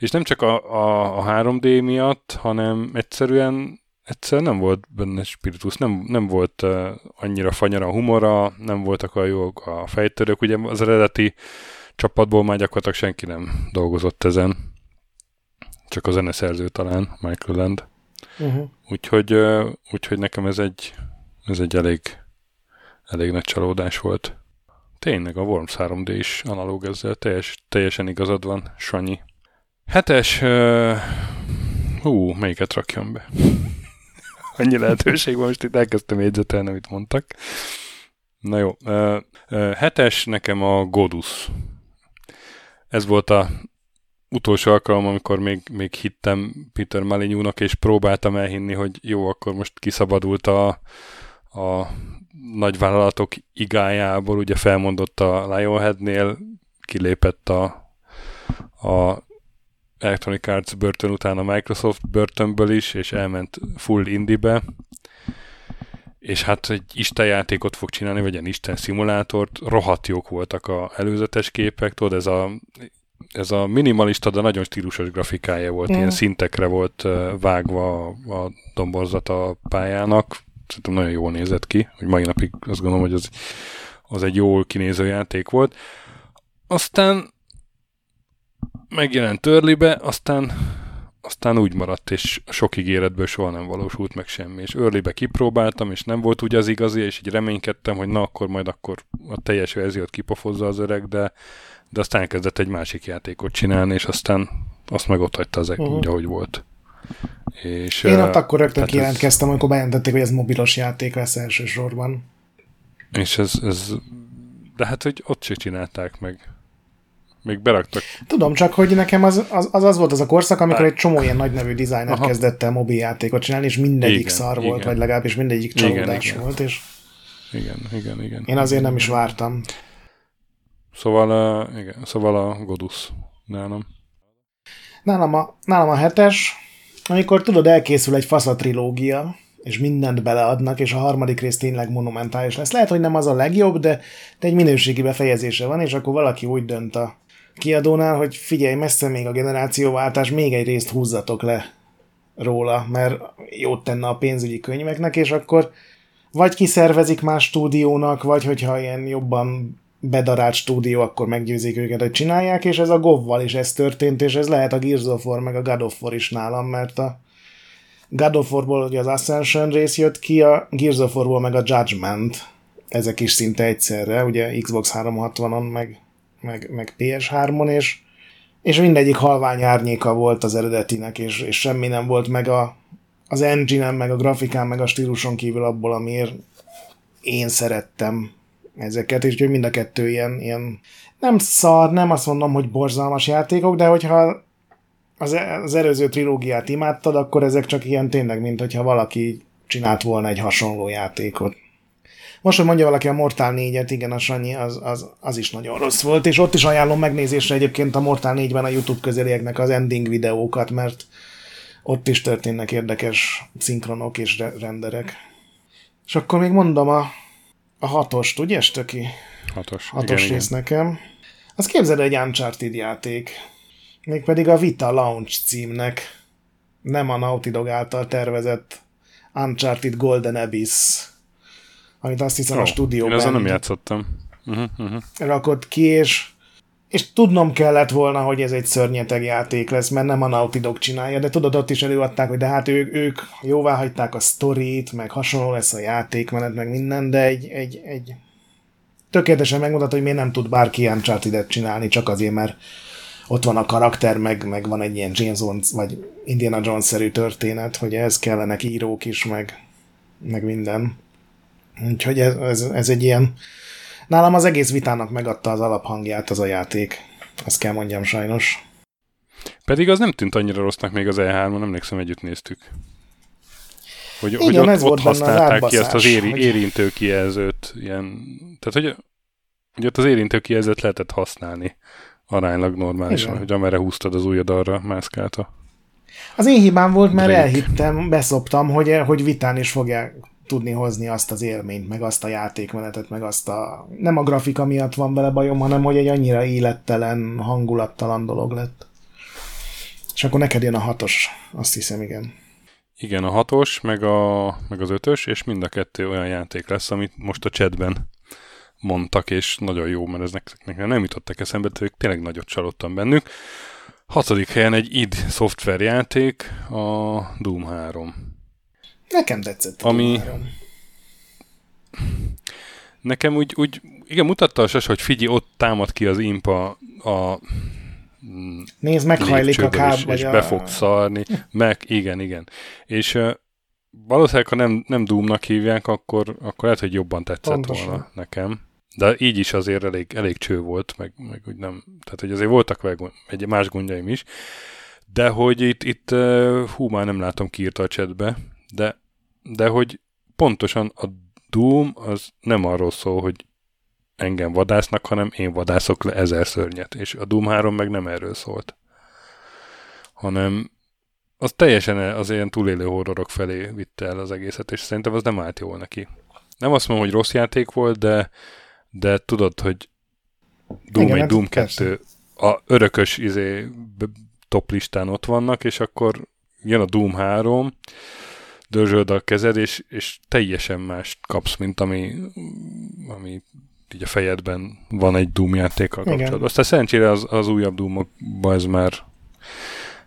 És nem csak a, a, a 3D miatt, hanem egyszerűen egyszer nem volt benne spiritus, nem, nem volt uh, annyira fanyara a humora, nem voltak a jók a fejtörők, ugye az eredeti csapatból már gyakorlatilag senki nem dolgozott ezen, csak a zeneszerző talán, Michael Land. Uh-huh. Úgyhogy, uh, úgyhogy nekem ez egy, ez egy elég, elég nagy csalódás volt. Tényleg a Worms 3D is analóg ezzel, teljes, teljesen igazad van, Sanyi. Hetes, uh, hú, melyiket rakjam be? Annyi lehetőség van, most itt elkezdtem jegyzetelni, amit mondtak. Na jó, uh, uh, hetes nekem a Godus. Ez volt a utolsó alkalom, amikor még, még hittem Peter Malinyúnak, és próbáltam elhinni, hogy jó, akkor most kiszabadult a, a nagyvállalatok igájából ugye felmondott a Lionheadnél, kilépett a, a Electronic Arts börtön után a Microsoft börtönből is, és elment full indie-be, és hát egy Isten játékot fog csinálni, vagy egy Isten szimulátort, rohadt jók voltak a előzetes képek, tudod, ez a, ez a minimalista, de nagyon stílusos grafikája volt, mm. ilyen szintekre volt vágva a, a domborzat a pályának, szerintem nagyon jól nézett ki, hogy mai napig azt gondolom, hogy az, az egy jól kinéző játék volt. Aztán megjelent Törlibe, aztán aztán úgy maradt, és sok ígéretből soha nem valósult meg semmi. És Early-be kipróbáltam, és nem volt úgy az igazi, és így reménykedtem, hogy na akkor majd akkor a teljes verziót kipofozza az öreg, de, de aztán elkezdett egy másik játékot csinálni, és aztán azt meg ott hagyta az uh-huh. úgy, ahogy volt. És, Én ott akkor rögtön kijelentkeztem, ez... amikor bejelentették, hogy ez mobilos játék lesz elsősorban. És ez, ez de hát, hogy ott se csinálták meg. Még beraktak. Tudom, csak hogy nekem az az, az, az volt az a korszak, amikor egy csomó ilyen nagy nevű designer Aha. kezdett el mobiljátékot csinálni, és mindegyik igen, szar igen. volt, vagy legalábbis mindegyik csalódás igen, igen. volt, és igen, igen, igen. Én azért nem is vártam. Szóval, uh, igen, szóval a Godus nálam. Nálam a, nálam a hetes, amikor tudod, elkészül egy fasz a trilógia, és mindent beleadnak, és a harmadik rész tényleg monumentális lesz. Lehet, hogy nem az a legjobb, de, de egy minőségi befejezése van, és akkor valaki úgy dönt a kiadónál, hogy figyelj, messze még a generációváltás, még egy részt húzzatok le róla, mert jót tenne a pénzügyi könyveknek, és akkor vagy kiszervezik más stúdiónak, vagy hogyha ilyen jobban bedarált stúdió, akkor meggyőzik őket, hogy csinálják, és ez a Govval is ez történt, és ez lehet a Gears of War, meg a God of War is nálam, mert a God of War-ból ugye az Ascension rész jött ki, a Gears of War-ból meg a Judgment, ezek is szinte egyszerre, ugye Xbox 360-on, meg, meg, meg PS3-on, és, és mindegyik halvány árnyéka volt az eredetinek, és, és semmi nem volt meg a, az engine meg a grafikán, meg a stíluson kívül abból, amiért én szerettem ezeket, és mind a kettő ilyen, ilyen nem szar, nem azt mondom, hogy borzalmas játékok, de hogyha az, az előző trilógiát imádtad, akkor ezek csak ilyen tényleg, mint hogyha valaki csinált volna egy hasonló játékot. Most, hogy mondja valaki a Mortal 4-et, igen, a Sanyi, az, az, az is nagyon rossz volt, és ott is ajánlom megnézésre egyébként a Mortal 4-ben a YouTube közelieknek az ending videókat, mert ott is történnek érdekes szinkronok és renderek. És akkor még mondom a, a hatost, ugye, Stöki? Hatos. Hatos igen, rész igen. nekem. Az képzeld egy Uncharted játék. Mégpedig a Vita Launch címnek. Nem a Naughty Dog által tervezett Uncharted Golden Abyss. Amit azt hiszem oh, a stúdióban... Én azon nem játszottam. Uh-huh, uh-huh. Rakott ki, és és tudnom kellett volna, hogy ez egy szörnyeteg játék lesz, mert nem a Naughty Dog csinálja, de tudod, ott is előadták, hogy de hát ők, ők jóvá hagyták a sztorit, meg hasonló lesz a játékmenet, meg minden, de egy, egy, egy tökéletesen megmutatta, hogy miért nem tud bárki uncharted csinálni, csak azért, mert ott van a karakter, meg, meg van egy ilyen James Bond, vagy Indiana Jones-szerű történet, hogy ez kellenek írók is, meg, meg minden. Úgyhogy ez, ez, ez egy ilyen Nálam az egész vitának megadta az alaphangját az a játék. Ezt kell mondjam sajnos. Pedig az nem tűnt annyira rossznak még az E3-on, emlékszem, együtt néztük. Hogy, Igen, hogy ott, ez ott volt használták ki azt az éri, hogy... érintő kijelzőt, ilyen, tehát hogy, hogy ott az érintő kijelzőt lehetett használni aránylag normálisan, Igen. hogy amerre húztad az ujjad, arra mászkálta. Az én hibám volt, mert Drake. elhittem, beszoptam, hogy, hogy vitán is fogják tudni hozni azt az élményt, meg azt a játékmenetet, meg azt a... Nem a grafika miatt van vele bajom, hanem hogy egy annyira élettelen, hangulattalan dolog lett. És akkor neked jön a hatos, azt hiszem, igen. Igen, a hatos, meg, a, meg az ötös, és mind a kettő olyan játék lesz, amit most a chatben mondtak, és nagyon jó, mert ez nektek nem jutottak eszembe, de tényleg nagyot csalódtam bennük. Hatodik helyen egy id szoftverjáték, a Doom 3. Nekem tetszett. Ami... Nekem úgy, úgy, igen, mutatta a sas, hogy figyelj, ott támad ki az impa a Nézd, meghajlik a káb, és, és a... be fog szarni. Meg, igen, igen. És uh, valószínűleg, ha nem, nem Doomnak hívják, akkor, akkor lehet, hogy jobban tetszett Pontosan. volna nekem. De így is azért elég, elég cső volt, meg, meg úgy nem, tehát hogy azért voltak meg egy más gondjaim is, de hogy itt, itt hú, már nem látom kiírta a chatbe, de, de hogy pontosan a Doom az nem arról szól, hogy engem vadásznak, hanem én vadászok le ezer szörnyet, és a Doom 3 meg nem erről szólt. Hanem az teljesen az ilyen túlélő horrorok felé vitte el az egészet, és szerintem az nem állt jól neki. Nem azt mondom, hogy rossz játék volt, de, de tudod, hogy Doom Igen, 1, Doom 2 persze. a örökös izé, top listán ott vannak, és akkor jön a Doom 3, dörzsöld a kezed, és, és teljesen más kapsz, mint ami, ami így a fejedben van egy Doom játékkal kapcsolatban. Aztán szerencsére az, az újabb Doomokban ez már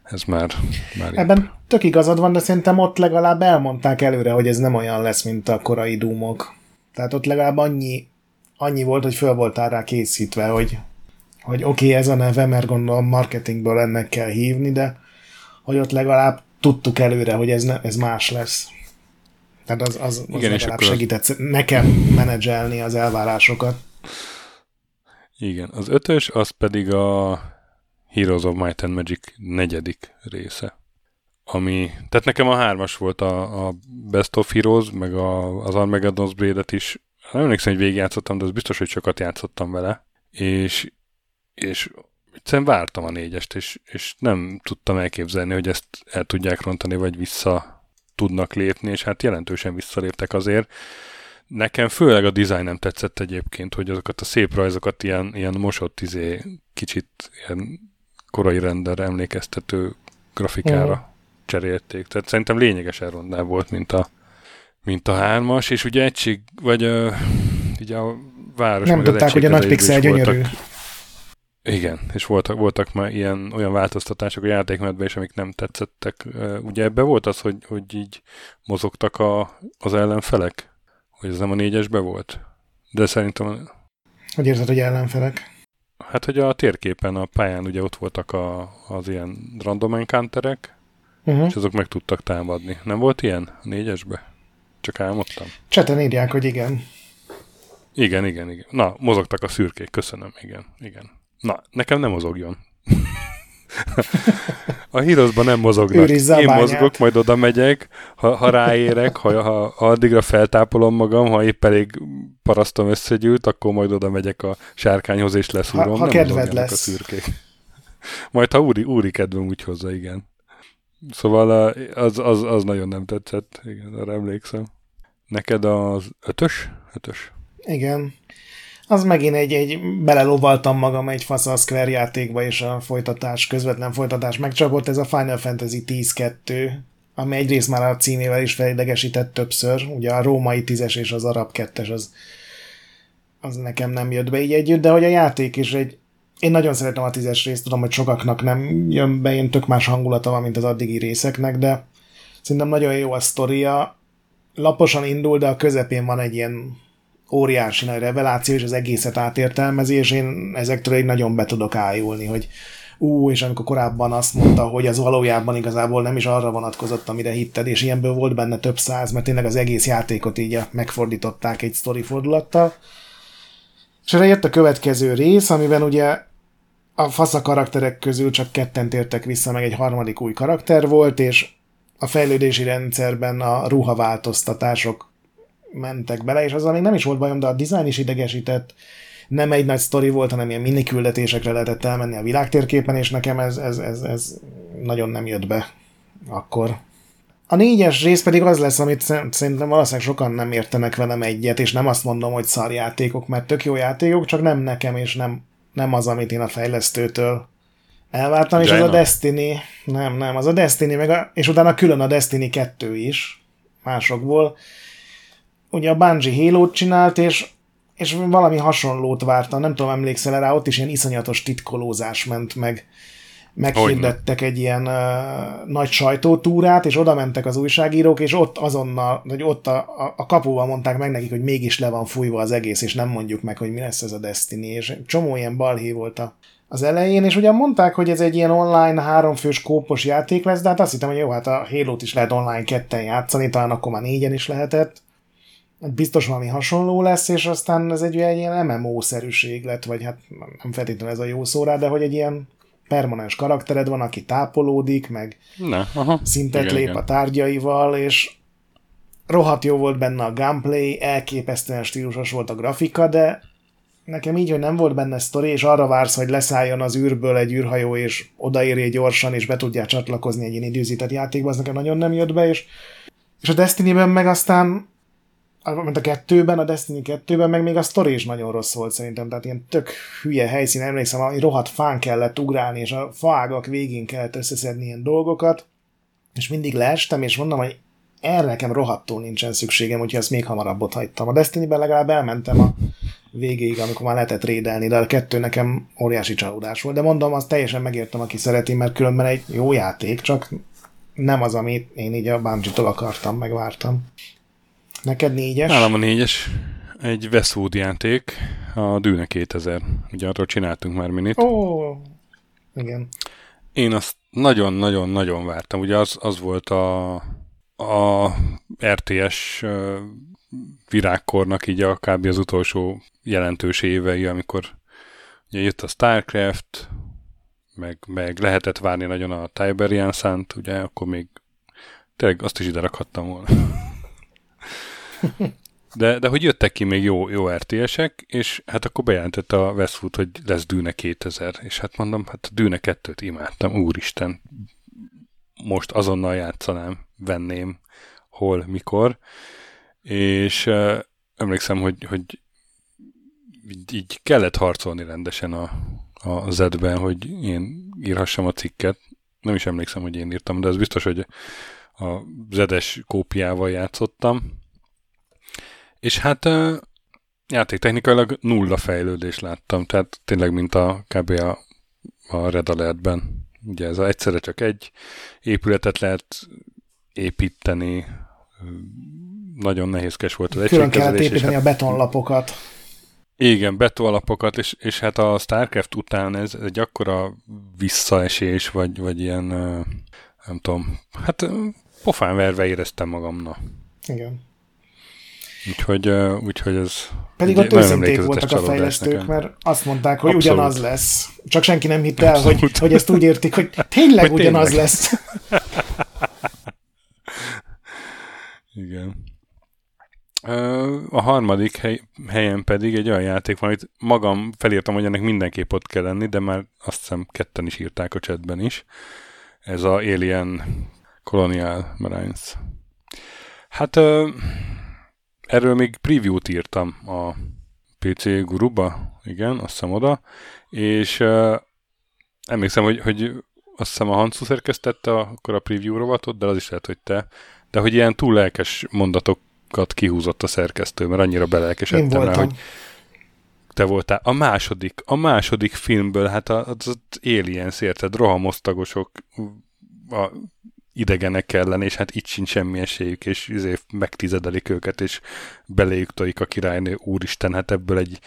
ez már, már Ebben jobb. tök igazad van, de szerintem ott legalább elmondták előre, hogy ez nem olyan lesz, mint a korai Doomok. Tehát ott legalább annyi, annyi volt, hogy föl voltál rá készítve, hogy, hogy oké, okay, ez a neve, mert gondolom marketingből ennek kell hívni, de hogy ott legalább tudtuk előre, hogy ez, ne, ez más lesz. Tehát az, az, az Igen, és segített az... nekem menedzselni az elvárásokat. Igen, az ötös, az pedig a Heroes of Might and Magic negyedik része. Ami, tehát nekem a hármas volt a, a Best of Heroes, meg a, az Armageddon's Blade-et is. Nem emlékszem, hogy végigjátszottam, de az biztos, hogy sokat játszottam vele. És, és egyszerűen vártam a négyest, és, és nem tudtam elképzelni, hogy ezt el tudják rontani, vagy vissza tudnak lépni, és hát jelentősen visszaléptek azért. Nekem főleg a design nem tetszett egyébként, hogy azokat a szép rajzokat ilyen, ilyen mosott izé, kicsit ilyen korai render emlékeztető grafikára uh-huh. cserélték. Tehát szerintem lényegesen rondább volt, mint a, mint a hármas, és ugye egység, vagy a, ugye a város... Nem tudták, hogy a nagy pixel gyönyörű. Igen, és voltak, voltak már ilyen olyan változtatások a játékmenetben is, amik nem tetszettek. Ugye ebbe volt az, hogy, hogy így mozogtak a, az ellenfelek? Hogy ez nem a négyesbe volt? De szerintem... Hogy érzed, hogy ellenfelek? Hát, hogy a térképen, a pályán ugye ott voltak a, az ilyen random encounterek, uh-huh. és azok meg tudtak támadni. Nem volt ilyen a négyesbe? Csak álmodtam. Cseten írják, hogy igen. Igen, igen, igen. Na, mozogtak a szürkék, köszönöm, igen, igen. Na, nekem nem mozogjon. a híroszban nem mozognak. Én mozgok, majd oda megyek, ha, ha ráérek, ha, ha, ha addigra feltápolom magam, ha épp elég parasztom összegyűlt, akkor majd oda megyek a sárkányhoz és leszúrom. Ha, ha nem kedved lesz. a szürkék. Majd ha úri, úri kedvem úgy hozza, igen. Szóval az, az, az nagyon nem tetszett, igen, arra emlékszem. Neked az ötös? Ötös. Igen. Az megint egy, egy belelovaltam magam egy fasz a Square játékba, és a folytatás, közvetlen folytatás megcsapott. Ez a Final Fantasy 10-2, ami egyrészt már a címével is felidegesített többször. Ugye a római 10-es és az arab 2-es az, az nekem nem jött be így együtt, de hogy a játék is egy én nagyon szeretem a tízes részt, tudom, hogy sokaknak nem jön be, én tök más hangulata van, mint az addigi részeknek, de szerintem nagyon jó a sztoria. Laposan indul, de a közepén van egy ilyen óriási nagy reveláció, és az egészet átértelmezi, és én ezektől egy nagyon be tudok ájulni, hogy ú, és amikor korábban azt mondta, hogy az valójában igazából nem is arra vonatkozott, amire hitted, és ilyenből volt benne több száz, mert tényleg az egész játékot így megfordították egy sztori fordulattal. És erre jött a következő rész, amiben ugye a fasza karakterek közül csak ketten tértek vissza, meg egy harmadik új karakter volt, és a fejlődési rendszerben a ruhaváltoztatások mentek bele, és azzal még nem is volt bajom, de a design is idegesített, nem egy nagy sztori volt, hanem ilyen mini küldetésekre lehetett elmenni a világtérképen, és nekem ez, ez, ez, ez nagyon nem jött be akkor. A négyes rész pedig az lesz, amit szerintem valószínűleg sokan nem értenek velem egyet, és nem azt mondom, hogy szarjátékok, mert tök jó játékok, csak nem nekem, és nem, nem az, amit én a fejlesztőtől elvártam, és az a Destiny, nem, nem, az a Destiny, meg a, és utána külön a Destiny 2 is, másokból, ugye a Bungie halo csinált, és, és valami hasonlót vártam, nem tudom, emlékszel rá, ott is ilyen iszonyatos titkolózás ment meg, meghirdettek egy ilyen uh, nagy sajtótúrát, és oda mentek az újságírók, és ott azonnal, vagy ott a, a, a kapuban mondták meg nekik, hogy mégis le van fújva az egész, és nem mondjuk meg, hogy mi lesz ez a Destiny, és csomó ilyen balhé volt a, az elején, és ugyan mondták, hogy ez egy ilyen online háromfős kópos játék lesz, de hát azt hittem, hogy jó, hát a Halo-t is lehet online ketten játszani, talán akkor már négyen is lehetett biztos valami hasonló lesz, és aztán ez egy, egy ilyen MMO-szerűség lett, vagy hát nem feltétlenül ez a jó szó rá, de hogy egy ilyen permanens karaktered van, aki tápolódik, meg ne, aha. szintet igen, lép igen. a tárgyaival, és rohadt jó volt benne a gameplay, elképesztően stílusos volt a grafika, de nekem így, hogy nem volt benne sztori, és arra vársz, hogy leszálljon az űrből egy űrhajó, és odaérje gyorsan, és be tudják csatlakozni egy ilyen időzített játékba, az nekem nagyon nem jött be, és, és a Destiny-ben meg aztán a kettőben, a Destiny 2-ben, meg még a story is nagyon rossz volt szerintem, tehát ilyen tök hülye helyszín, emlékszem, hogy rohadt fán kellett ugrálni, és a faágak végén kellett összeszedni ilyen dolgokat, és mindig leestem, és mondom, hogy erre nekem rohadtul nincsen szükségem, úgyhogy ezt még hamarabb ott hagytam. A Destiny-ben legalább elmentem a végéig, amikor már lehetett rédelni, de a kettő nekem óriási csalódás volt. De mondom, azt teljesen megértem, aki szereti, mert különben egy jó játék, csak nem az, amit én így a Bungie-tól akartam, megvártam. Neked négyes? Nálam a négyes. Egy Westwood játék, a Dűne 2000. Ugye arról csináltunk már minit. Ó, oh, igen. Én azt nagyon-nagyon-nagyon vártam. Ugye az, az volt a, a RTS virágkornak így a kb. az utolsó jelentős évei, amikor ugye jött a Starcraft, meg, meg lehetett várni nagyon a Tiberian sun ugye akkor még tényleg azt is ide rakhattam volna. De, de hogy jöttek ki még jó, jó RTS-ek, és hát akkor bejelentett a Westwood, hogy lesz Dűne 2000, és hát mondom, hát a Dűne 2-t imádtam, úristen. most azonnal játszanám, venném, hol, mikor, és uh, emlékszem, hogy, hogy így, így kellett harcolni rendesen a, a Z-ben, hogy én írhassam a cikket. Nem is emlékszem, hogy én írtam, de ez biztos, hogy a zedes kópiával játszottam. És hát játéktechnikailag nulla fejlődés láttam, tehát tényleg mint a kb. a, a Red Alert-ben. Ugye ez egyszerre csak egy épületet lehet építeni, nagyon nehézkes volt az Külön kellett építeni hát, a betonlapokat. Igen, betonlapokat, és, és hát a StarCraft után ez, egy akkora visszaesés, vagy, vagy ilyen, nem tudom, hát pofán verve éreztem magam, na. Igen. Úgyhogy, úgyhogy ez... Pedig ott őszinték voltak a fejlesztők, nekem. mert azt mondták, hogy Abszolút. ugyanaz lesz. Csak senki nem hitte el, hogy, hogy ezt úgy értik, hogy tényleg hogy ugyanaz tényleg. lesz. Igen. A harmadik hely, helyen pedig egy olyan játék van, amit magam felírtam, hogy ennek mindenképp ott kell lenni, de már azt hiszem ketten is írták a chatben is. Ez a Alien Colonial Marines. Hát erről még preview-t írtam a PC Guruba, igen, azt hiszem oda, és emlékszem, hogy, hogy azt hiszem a Hansu szerkesztette akkor a preview rovatot, de az is lehet, hogy te, de hogy ilyen túl lelkes mondatokat kihúzott a szerkesztő, mert annyira belelkesedtem rá, hogy te voltál. A második, a második filmből, hát az, az Aliens, érted, rohamosztagosok, a idegenek ellen, és hát itt sincs semmi esélyük, és izé megtizedelik őket, és beléjük tojik a királynő, úristen, hát ebből egy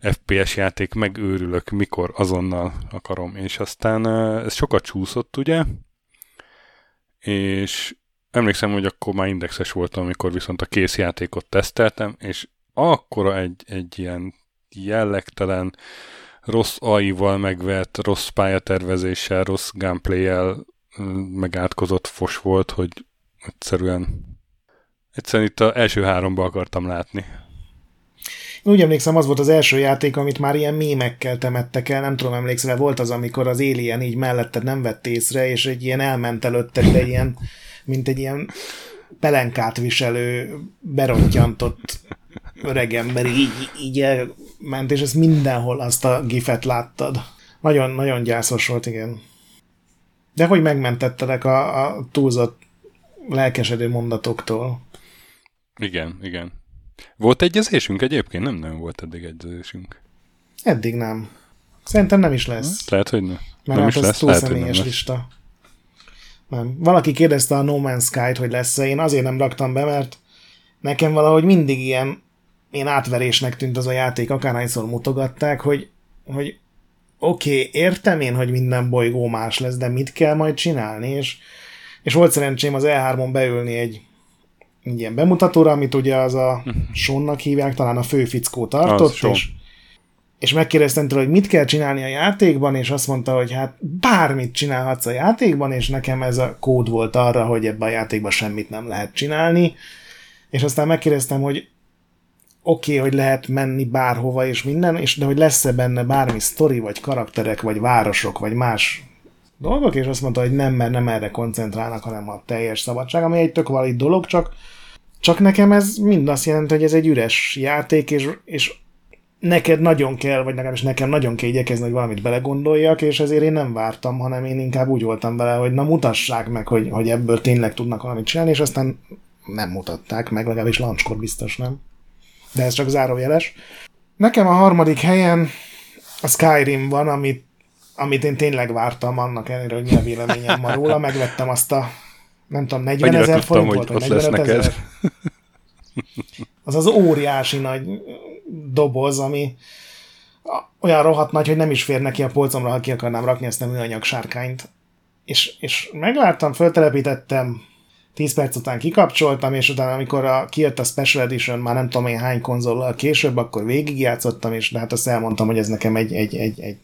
FPS játék, megőrülök, mikor azonnal akarom. És aztán ez sokat csúszott, ugye? És emlékszem, hogy akkor már indexes voltam, amikor viszont a kész játékot teszteltem, és akkora egy, egy ilyen jellegtelen, rossz AI-val megvert, rossz pályatervezéssel, rossz gameplay-el megátkozott fos volt, hogy egyszerűen egyszerűen itt az első háromba akartam látni. Én úgy emlékszem, az volt az első játék, amit már ilyen mémekkel temettek el, nem tudom emlékszel, volt az, amikor az Alien így mellette nem vett észre, és egy ilyen elment előtte, de ilyen, mint egy ilyen pelenkát viselő, berontyantott öregember így, így elment, és ez mindenhol azt a gifet láttad. Nagyon, nagyon gyászos volt, igen. De hogy megmentettelek a, a túlzott lelkesedő mondatoktól. Igen, igen. Volt egyezésünk egyébként? Nem nagyon volt eddig egyezésünk. Eddig nem. Szerintem nem is lesz. Lehet, hogy nem. Mert nem hát is lesz, túl lehet, személyes nem lista. Nem. Valaki kérdezte a No Man's Sky-t, hogy lesz-e. Én azért nem raktam be, mert nekem valahogy mindig ilyen én átverésnek tűnt az a játék, akárhányszor mutogatták, hogy, hogy oké, okay, értem én, hogy minden bolygó más lesz, de mit kell majd csinálni, és, és volt szerencsém az E3-on beülni egy, egy ilyen bemutatóra, amit ugye az a Sonnak hívják, talán a főfickó tartott, és, és megkérdeztem tőle, hogy mit kell csinálni a játékban, és azt mondta, hogy hát bármit csinálhatsz a játékban, és nekem ez a kód volt arra, hogy ebben a játékban semmit nem lehet csinálni, és aztán megkérdeztem, hogy oké, okay, hogy lehet menni bárhova és minden, és de hogy lesz-e benne bármi sztori, vagy karakterek, vagy városok, vagy más dolgok, és azt mondta, hogy nem, mert nem erre koncentrálnak, hanem a teljes szabadság, ami egy tök valid dolog, csak, csak nekem ez mind azt jelenti, hogy ez egy üres játék, és, és neked nagyon kell, vagy legalábbis nekem nagyon kell igyekezni, hogy valamit belegondoljak, és ezért én nem vártam, hanem én inkább úgy voltam vele, hogy na mutassák meg, hogy, hogy ebből tényleg tudnak valamit csinálni, és aztán nem mutatták meg, legalábbis launchkor biztos nem de ez csak zárójeles. Nekem a harmadik helyen a Skyrim van, amit, amit én tényleg vártam annak ellenére, hogy mi a véleményem ma róla. Megvettem azt a, nem tudom, 40 ezer forint volt, vagy 45 ezer. Az az óriási nagy doboz, ami olyan rohadt nagy, hogy nem is fér neki a polcomra, ha ki akarnám rakni ezt a műanyag sárkányt. És, és megvártam, föltelepítettem, 10 perc után kikapcsoltam, és utána, amikor a, kijött a Special Edition, már nem tudom én hány konzollal később, akkor végigjátszottam, és de hát azt elmondtam, hogy ez nekem egy, egy, egy, egy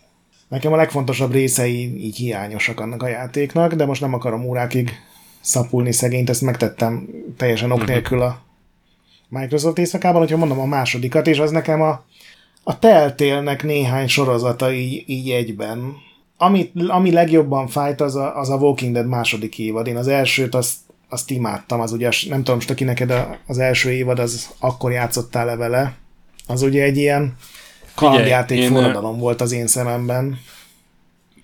Nekem a legfontosabb részei így hiányosak annak a játéknak, de most nem akarom órákig szapulni szegényt, ezt megtettem teljesen ok mhm. nélkül a Microsoft éjszakában, hogyha mondom a másodikat, és az nekem a, a teltélnek néhány sorozata így, így egyben, ami, ami legjobban fájt, az a, az a Walking Dead második évad. Én az elsőt azt, azt imádtam, az ugye, nem tudom, most aki neked az első évad, az akkor játszottál le vele. Az ugye egy ilyen kalandjáték én, forradalom volt az én szememben.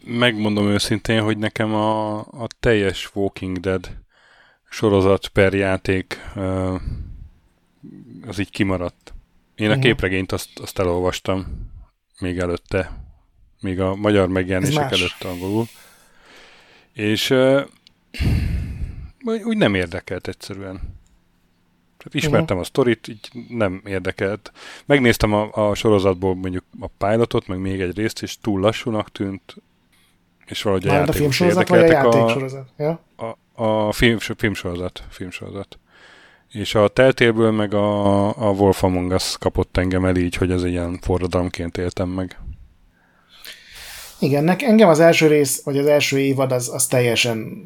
Megmondom őszintén, hogy nekem a, a teljes Walking Dead sorozat per játék az így kimaradt. Én a uh-huh. képregényt azt, azt elolvastam még előtte, még a magyar megjelenések előtt angolul. És úgy nem érdekelt egyszerűen. Tehát ismertem uh-huh. a sztorit, így nem érdekelt. Megnéztem a, a sorozatból mondjuk a pilotot, meg még egy részt, és túl lassúnak tűnt, és valahogy a játékos a filmsorozat, vagy a játéksorozat? Ja? A, a film, filmsorozat. filmsorozat. És a teltéből meg a, a Wolf Among Us kapott engem el így, hogy ez ilyen forradalomként éltem meg. Igen, nekem, engem az első rész, vagy az első évad az, az teljesen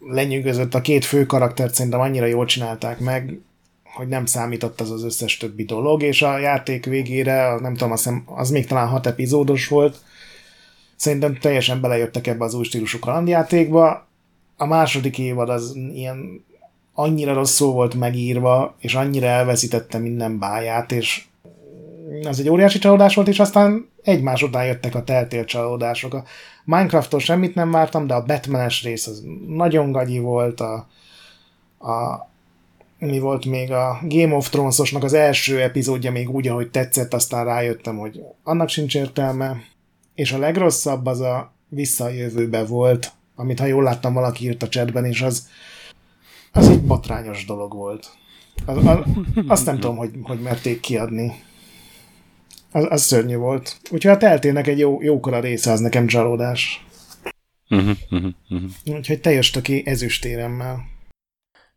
lenyűgözött. A két fő karaktert szerintem annyira jól csinálták meg, hogy nem számított az az összes többi dolog, és a játék végére, nem tudom, azt hiszem, az még talán hat epizódos volt, szerintem teljesen belejöttek ebbe az új stílusú kalandjátékba. A második évad az ilyen annyira rosszul volt megírva, és annyira elveszítette minden báját, és az egy óriási csalódás volt, és aztán egymás után jöttek a teltél csalódások. Minecrafttól semmit nem vártam, de a Batmanes rész az nagyon gagyi volt, a, a mi volt még a Game of Thrones-osnak az első epizódja még úgy, ahogy tetszett, aztán rájöttem, hogy annak sincs értelme. És a legrosszabb az a visszajövőbe volt, amit ha jól láttam, valaki írt a chatben, és az, az egy botrányos dolog volt. Az, az, azt nem tudom, hogy, hogy merték kiadni. Az, az szörnyű volt. Úgyhogy a teltének egy jó, jókora része az nekem csalódás. Uh-huh, uh-huh, uh-huh. Úgyhogy te jössz ki ezüstéremmel.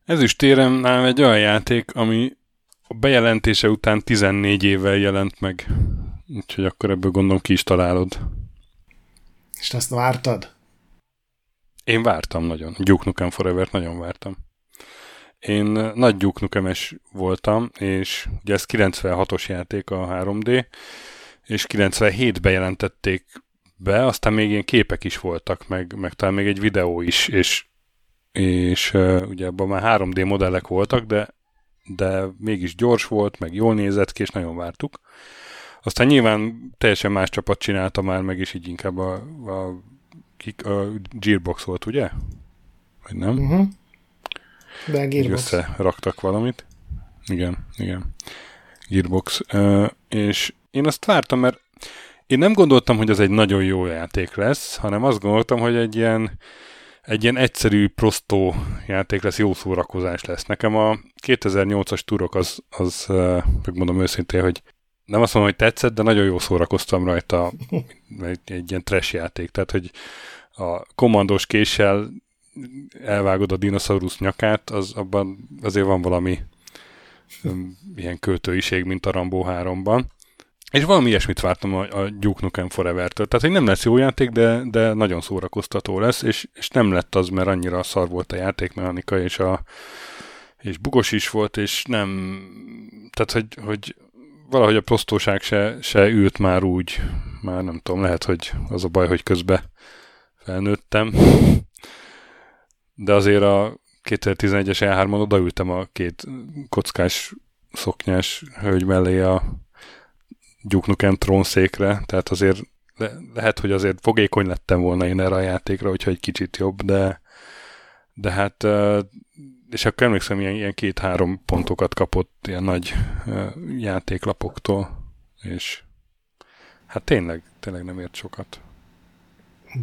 Ezüstérem nálam egy olyan játék, ami a bejelentése után 14 évvel jelent meg. Úgyhogy akkor ebből gondolom ki is találod. És azt vártad? Én vártam nagyon. Duke Nukem Forever-t nagyon vártam. Én nagy Duke Nukem-es voltam, és ugye ez 96-os játék a 3D, és 97-ben jelentették be, aztán még ilyen képek is voltak, meg, meg talán még egy videó is, és, és ugye abban már 3D modellek voltak, de, de mégis gyors volt, meg jól nézett ki, és nagyon vártuk. Aztán nyilván teljesen más csapat csinálta már meg, és így inkább a, a, a Gearbox volt, ugye? Vagy nem? Uh-huh. De Gearbox. összeraktak valamit. Igen, igen. Gearbox. Uh, és én azt vártam, mert én nem gondoltam, hogy ez egy nagyon jó játék lesz, hanem azt gondoltam, hogy egy ilyen, egy ilyen egyszerű, prostó játék lesz, jó szórakozás lesz. Nekem a 2008-as turok az, az megmondom őszintén, hogy nem azt mondom, hogy tetszett, de nagyon jó szórakoztam rajta egy, egy ilyen trash játék. Tehát, hogy a kommandós késsel elvágod a dinoszaurusz nyakát, az abban azért van valami ilyen költőiség, mint a Rambo 3-ban. És valami ilyesmit vártam a, a Duke Nukem Forever-től. Tehát, hogy nem lesz jó játék, de, de nagyon szórakoztató lesz, és, és nem lett az, mert annyira szar volt a játékmechanika, és, a, és bugos is volt, és nem... Tehát, hogy, hogy valahogy a prostóság se, se ült már úgy, már nem tudom, lehet, hogy az a baj, hogy közben felnőttem, de azért a 2011-es E3-on odaültem a két kockás szoknyás hölgy mellé a Duke Nukem trónszékre, tehát azért le, lehet, hogy azért fogékony lettem volna én erre a játékra, hogyha egy kicsit jobb, de de hát és akkor emlékszem, ilyen, ilyen két-három pontokat kapott ilyen nagy játéklapoktól, és hát tényleg, tényleg nem ért sokat.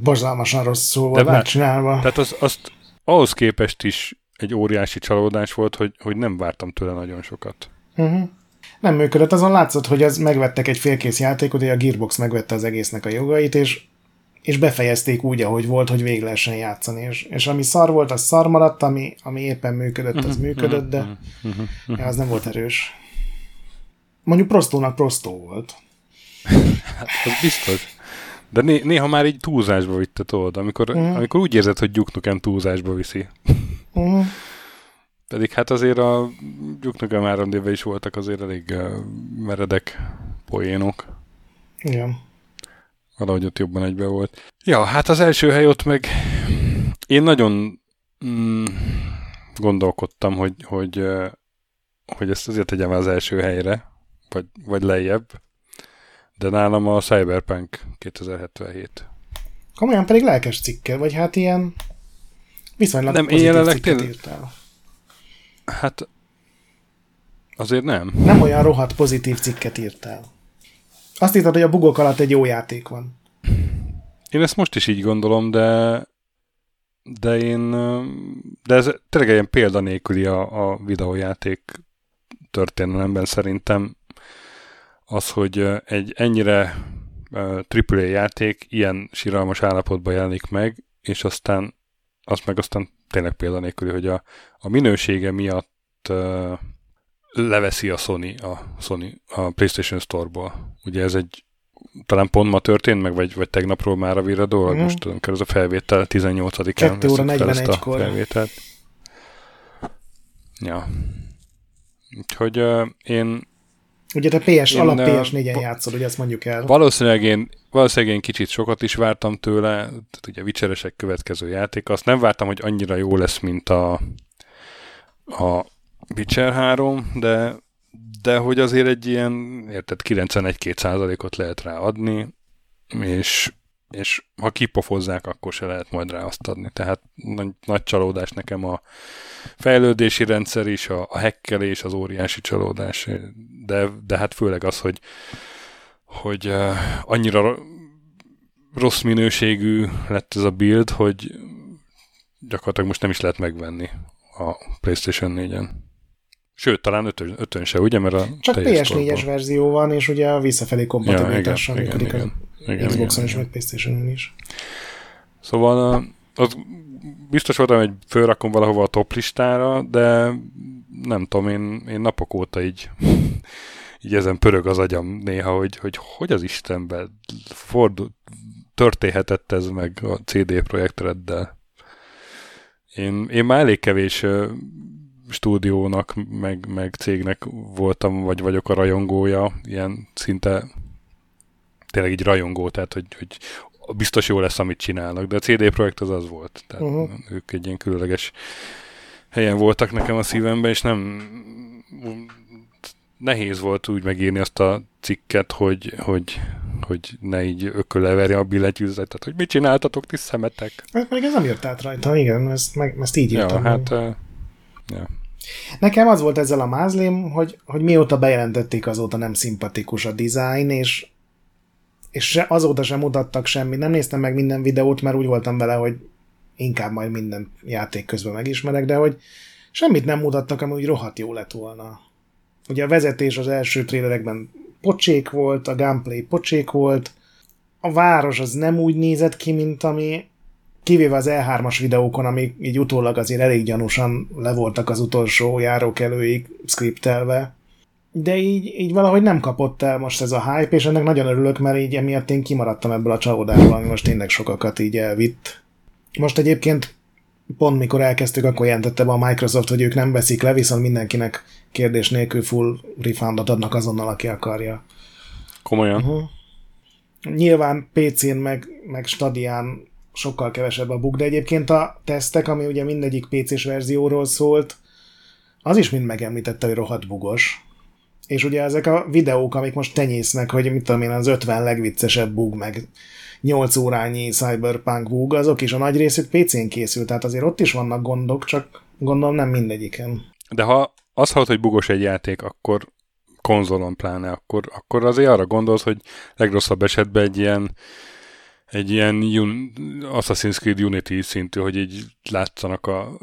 Borzalmasan rosszul volt megcsinálva. Tehát az, azt ahhoz képest is egy óriási csalódás volt, hogy, hogy nem vártam tőle nagyon sokat. Uh-huh. Nem működött, azon látszott, hogy az megvettek egy félkész játékot, hogy a Gearbox megvette az egésznek a jogait, és, és befejezték úgy, ahogy volt, hogy végig lehessen játszani. És, és ami szar volt, az szar maradt, ami, ami éppen működött, az uh-huh, működött, de uh-huh, uh-huh. az nem volt erős. Mondjuk prostónak prostó volt. hát, az biztos. De né- néha már így túlzásba vitte, tudod, amikor, uh-huh. amikor úgy érzed, hogy Duke Nukem túlzásba viszi. Uh-huh. Pedig hát azért a Duke Nukem 3 is voltak azért elég meredek poénok. Igen. valahogy ott jobban egybe volt. Ja, hát az első hely ott meg én nagyon mm, gondolkodtam, hogy, hogy, hogy ezt azért tegyem az első helyre, vagy, vagy lejjebb, de nálam a Cyberpunk 2077. Komolyan pedig lelkes cikke, vagy hát ilyen viszonylag nem, pozitív én cikket tényleg... írtál. Hát azért nem. Nem olyan rohadt pozitív cikket írtál. Azt írtad, hogy a bugok alatt egy jó játék van. Én ezt most is így gondolom, de de én de ez tényleg ilyen példanélküli a, a videójáték történelemben szerintem az, hogy egy ennyire AAA játék ilyen síralmas állapotban jelenik meg, és aztán az meg aztán tényleg példanélküli, hogy a, a minősége miatt uh, leveszi a Sony, a Sony a PlayStation Store-ból. Ugye ez egy talán pont ma történt meg, vagy, vagy tegnapról már a viradó, mm. most tudom, ez a felvétel 18-án 2 óra 41-kor. felvételt. Ja. Úgyhogy uh, én Ugye te PS, én, alap PS4-en játszol, ugye ezt mondjuk el. Valószínűleg én, valószínűleg én kicsit sokat is vártam tőle, tehát ugye Witcheresek következő játék, azt nem vártam, hogy annyira jó lesz, mint a, a Witcher 3, de, de hogy azért egy ilyen, érted, 91-2 százalékot lehet rá adni, és, és ha kipofozzák, akkor se lehet majd rá azt adni. Tehát nagy, nagy csalódás nekem a fejlődési rendszer is, a, a hekkelés, az óriási csalódás, de, de hát főleg az, hogy, hogy uh, annyira rossz minőségű lett ez a build, hogy gyakorlatilag most nem is lehet megvenni a PlayStation 4-en. Sőt, talán ötön, ötön se, ugye? Mert a Csak PS4-es verzió van, és ugye a visszafelé kompatibilitással ja, működik igen, igen, az Xboxon is, meg Playstation-on is. Szóval az biztos voltam, hogy fölrakom valahova a top listára, de nem tudom, én, én napok óta így, így ezen pörög az agyam néha, hogy hogy, hogy az Istenben fordul, történhetett ez meg a CD projektreddel. Én, én már elég kevés stúdiónak, meg, meg cégnek voltam, vagy vagyok a rajongója, ilyen szinte tényleg így rajongó, tehát hogy, hogy biztos jó lesz, amit csinálnak, de a CD Projekt az az volt. Tehát uh-huh. ők egy ilyen különleges helyen voltak nekem a szívemben, és nem nehéz volt úgy megírni azt a cikket, hogy, hogy, hogy ne így ököleverje a billentyűzetet, hogy mit csináltatok, ti szemetek. Hát pedig ez nem jött át rajta, igen, ezt, meg, ezt így írtam. Ja, hát, uh, ja. Nekem az volt ezzel a mázlém, hogy, hogy mióta bejelentették, azóta nem szimpatikus a design, és és se, azóta sem mutattak semmi. Nem néztem meg minden videót, mert úgy voltam vele, hogy inkább majd minden játék közben megismerek, de hogy semmit nem mutattak, ami úgy rohadt jó lett volna. Ugye a vezetés az első trélerekben pocsék volt, a gameplay pocsék volt, a város az nem úgy nézett ki, mint ami kivéve az E3-as videókon, amik így utólag azért elég gyanúsan le voltak az utolsó járókelőig skriptelve, de így, így valahogy nem kapott el most ez a hype, és ennek nagyon örülök, mert így emiatt én kimaradtam ebből a csalódásból, ami most tényleg sokakat így elvitt. Most egyébként pont mikor elkezdtük, akkor jelentette be a Microsoft, hogy ők nem veszik le, viszont mindenkinek kérdés nélkül full refundot adnak azonnal, aki akarja. Komolyan? Uh-huh. Nyilván PC-n meg, meg Stadián sokkal kevesebb a bug, de egyébként a tesztek, ami ugye mindegyik PC-s verzióról szólt, az is mind megemlítette, hogy rohadt bugos és ugye ezek a videók, amik most tenyésznek, hogy mit tudom én, az 50 legviccesebb bug, meg 8 órányi cyberpunk bug, azok is a nagy részük PC-n készült, tehát azért ott is vannak gondok, csak gondolom nem mindegyiken. De ha azt hallod, hogy bugos egy játék, akkor konzolon pláne, akkor, akkor azért arra gondolsz, hogy legrosszabb esetben egy ilyen egy ilyen un, Assassin's Creed Unity szintű, hogy így látszanak a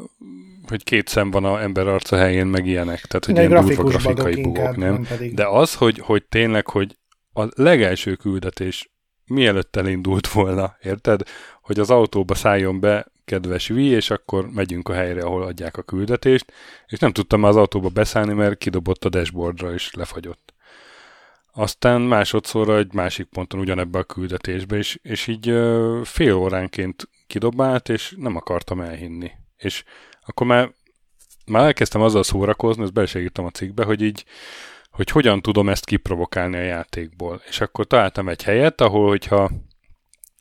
hogy két szem van a ember arca helyén, meg ilyenek. Tehát, hogy ilyen durva grafikai bugok, nem? nem pedig. De az, hogy, hogy tényleg, hogy a legelső küldetés mielőtt elindult volna, érted? Hogy az autóba szálljon be kedves Vi, és akkor megyünk a helyre, ahol adják a küldetést, és nem tudtam már az autóba beszállni, mert kidobott a dashboardra, és lefagyott. Aztán másodszorra egy másik ponton ugyanebbe a küldetésbe, és, és így ö, fél óránként kidobált, és nem akartam elhinni. És akkor már, már elkezdtem azzal szórakozni, ezt belesegítem a cikkbe, hogy így, hogy hogyan tudom ezt kiprovokálni a játékból. És akkor találtam egy helyet, ahol hogyha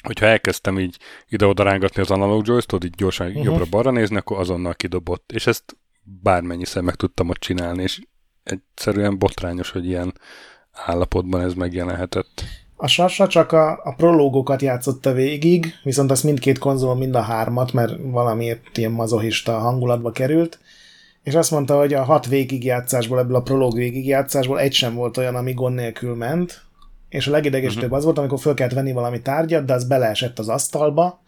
hogyha elkezdtem így ide-oda rángatni az analóg joystick így gyorsan uh-huh. jobbra-balra nézni, akkor azonnal kidobott. És ezt bármennyiszer meg tudtam ott csinálni, és egyszerűen botrányos, hogy ilyen állapotban ez megjelenhetett. A Sasa csak a, a prológokat játszotta végig, viszont azt mindkét konzol, mind a hármat, mert valamiért ilyen mazohista hangulatba került, és azt mondta, hogy a hat végigjátszásból, ebből a prológ végigjátszásból egy sem volt olyan, ami gond nélkül ment, és a legidegesítőbb uh-huh. az volt, amikor föl kellett venni valami tárgyat, de az beleesett az asztalba,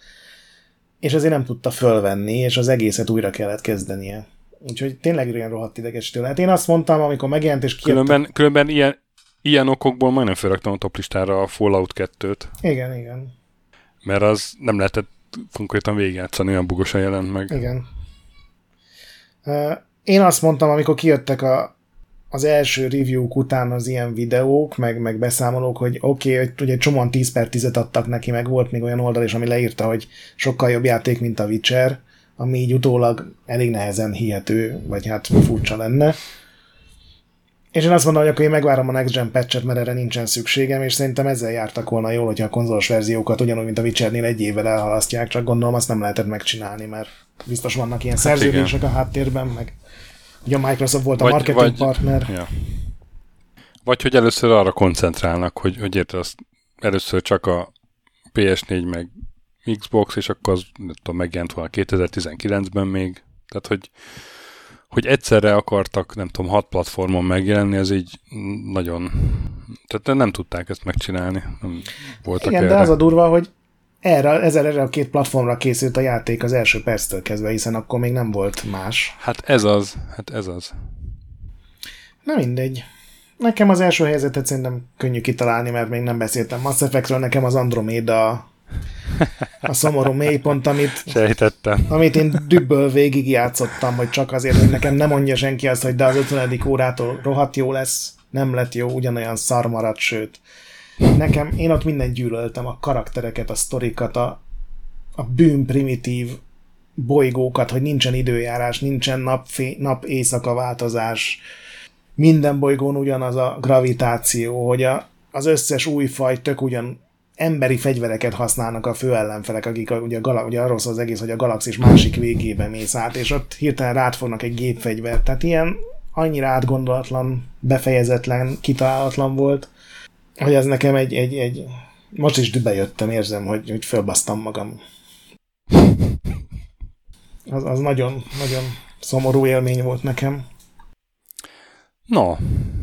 és ezért nem tudta fölvenni, és az egészet újra kellett kezdenie. Úgyhogy tényleg ilyen rohadt idegesítő lehet. Én azt mondtam, amikor megjelent, és kijött... Különben, különben ilyen, ilyen okokból majdnem felraktam a toplistára a Fallout 2-t. Igen, igen. Mert az nem lehetett konkrétan végigjátszani, olyan bugosan jelent meg. Igen. Én azt mondtam, amikor kijöttek a, az első review után az ilyen videók, meg, meg beszámolók, hogy oké, okay, hogy ugye csomóan 10 per 10 adtak neki, meg volt még olyan oldal is, ami leírta, hogy sokkal jobb játék, mint a Witcher, ami így utólag elég nehezen hihető, vagy hát furcsa lenne. És én azt mondom, hogy akkor én megvárom a Next Gen patchet, mert erre nincsen szükségem, és szerintem ezzel jártak volna jól, hogyha a konzolos verziókat ugyanúgy, mint a Witchernél egy évvel elhalasztják, csak gondolom azt nem lehetett megcsinálni, mert biztos vannak ilyen hát szerződések igen. a háttérben, meg ugye a Microsoft volt a vagy, marketing vagy, partner. Ja. Vagy hogy először arra koncentrálnak, hogy, hogy érted, azt először csak a PS4 meg Xbox, és akkor az nem tudom, megjelent volna 2019-ben még. Tehát, hogy hogy egyszerre akartak, nem tudom, hat platformon megjelenni, ez így nagyon... Tehát nem tudták ezt megcsinálni. Nem voltak Igen, erre. de az a durva, hogy erre, ezzel erre a két platformra készült a játék az első perctől kezdve, hiszen akkor még nem volt más. Hát ez az, hát ez az. Na mindegy. Nekem az első helyzetet szerintem könnyű kitalálni, mert még nem beszéltem Mass Effectről, nekem az Andromeda a szomorú mélypont, amit, Sejtettem. amit én dübből végig játszottam, hogy csak azért, hogy nekem nem mondja senki azt, hogy de az 50. órától rohadt jó lesz, nem lett jó, ugyanolyan szar maradt, sőt. Nekem, én ott minden gyűlöltem, a karaktereket, a sztorikat, a, a bűn primitív bolygókat, hogy nincsen időjárás, nincsen nap-éjszaka nap éjszaka változás, minden bolygón ugyanaz a gravitáció, hogy a, az összes új faj tök ugyan emberi fegyvereket használnak a fő ellenfelek, akik a, ugye, a gala, ugye arról szól az egész, hogy a galaxis másik végébe mész át, és ott hirtelen rátfognak egy gépfegyvert. Tehát ilyen annyira átgondolatlan, befejezetlen, kitalálatlan volt, hogy ez nekem egy, egy, egy most is bejöttem, érzem, hogy, hogy fölbasztam magam. Az, az nagyon, nagyon szomorú élmény volt nekem. No,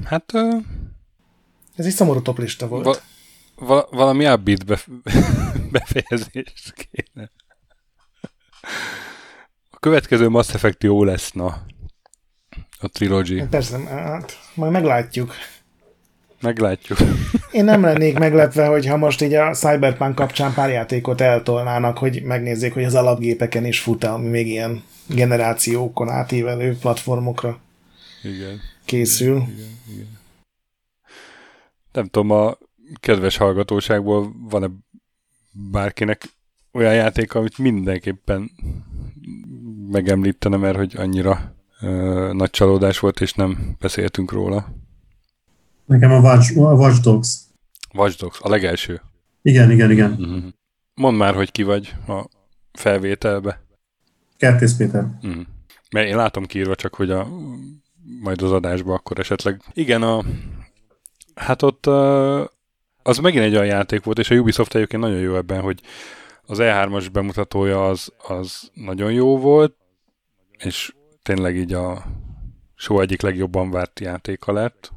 hát... Uh... Ez egy szomorú toplista volt. Va- val- valami upbeat bef- befejezés kéne. A következő Mass Effect jó lesz, na. A trilogy. Persze, hát majd meglátjuk. Meglátjuk. Én nem lennék meglepve, hogyha most így a Cyberpunk kapcsán pár játékot eltolnának, hogy megnézzék, hogy az alapgépeken is fut ami még ilyen generációkon átívelő platformokra igen. készül. Igen, igen, igen. Nem tudom, a kedves hallgatóságból van-e bárkinek olyan játék, amit mindenképpen megemlítene, mert hogy annyira ö, nagy csalódás volt, és nem beszéltünk róla. Nekem a Watch, a Watch Dogs. Watch Dogs, a legelső. Igen, igen, igen. Uh-huh. Mondd már, hogy ki vagy a felvételbe. Kertész Péter. Uh-huh. Mert én látom kiírva csak, hogy a, majd az adásba akkor esetleg. Igen, a, hát ott uh, az megint egy olyan játék volt, és a Ubisoft egyébként nagyon jó ebben, hogy az E3-as bemutatója az, az nagyon jó volt, és tényleg így a soha egyik legjobban várt játéka lett.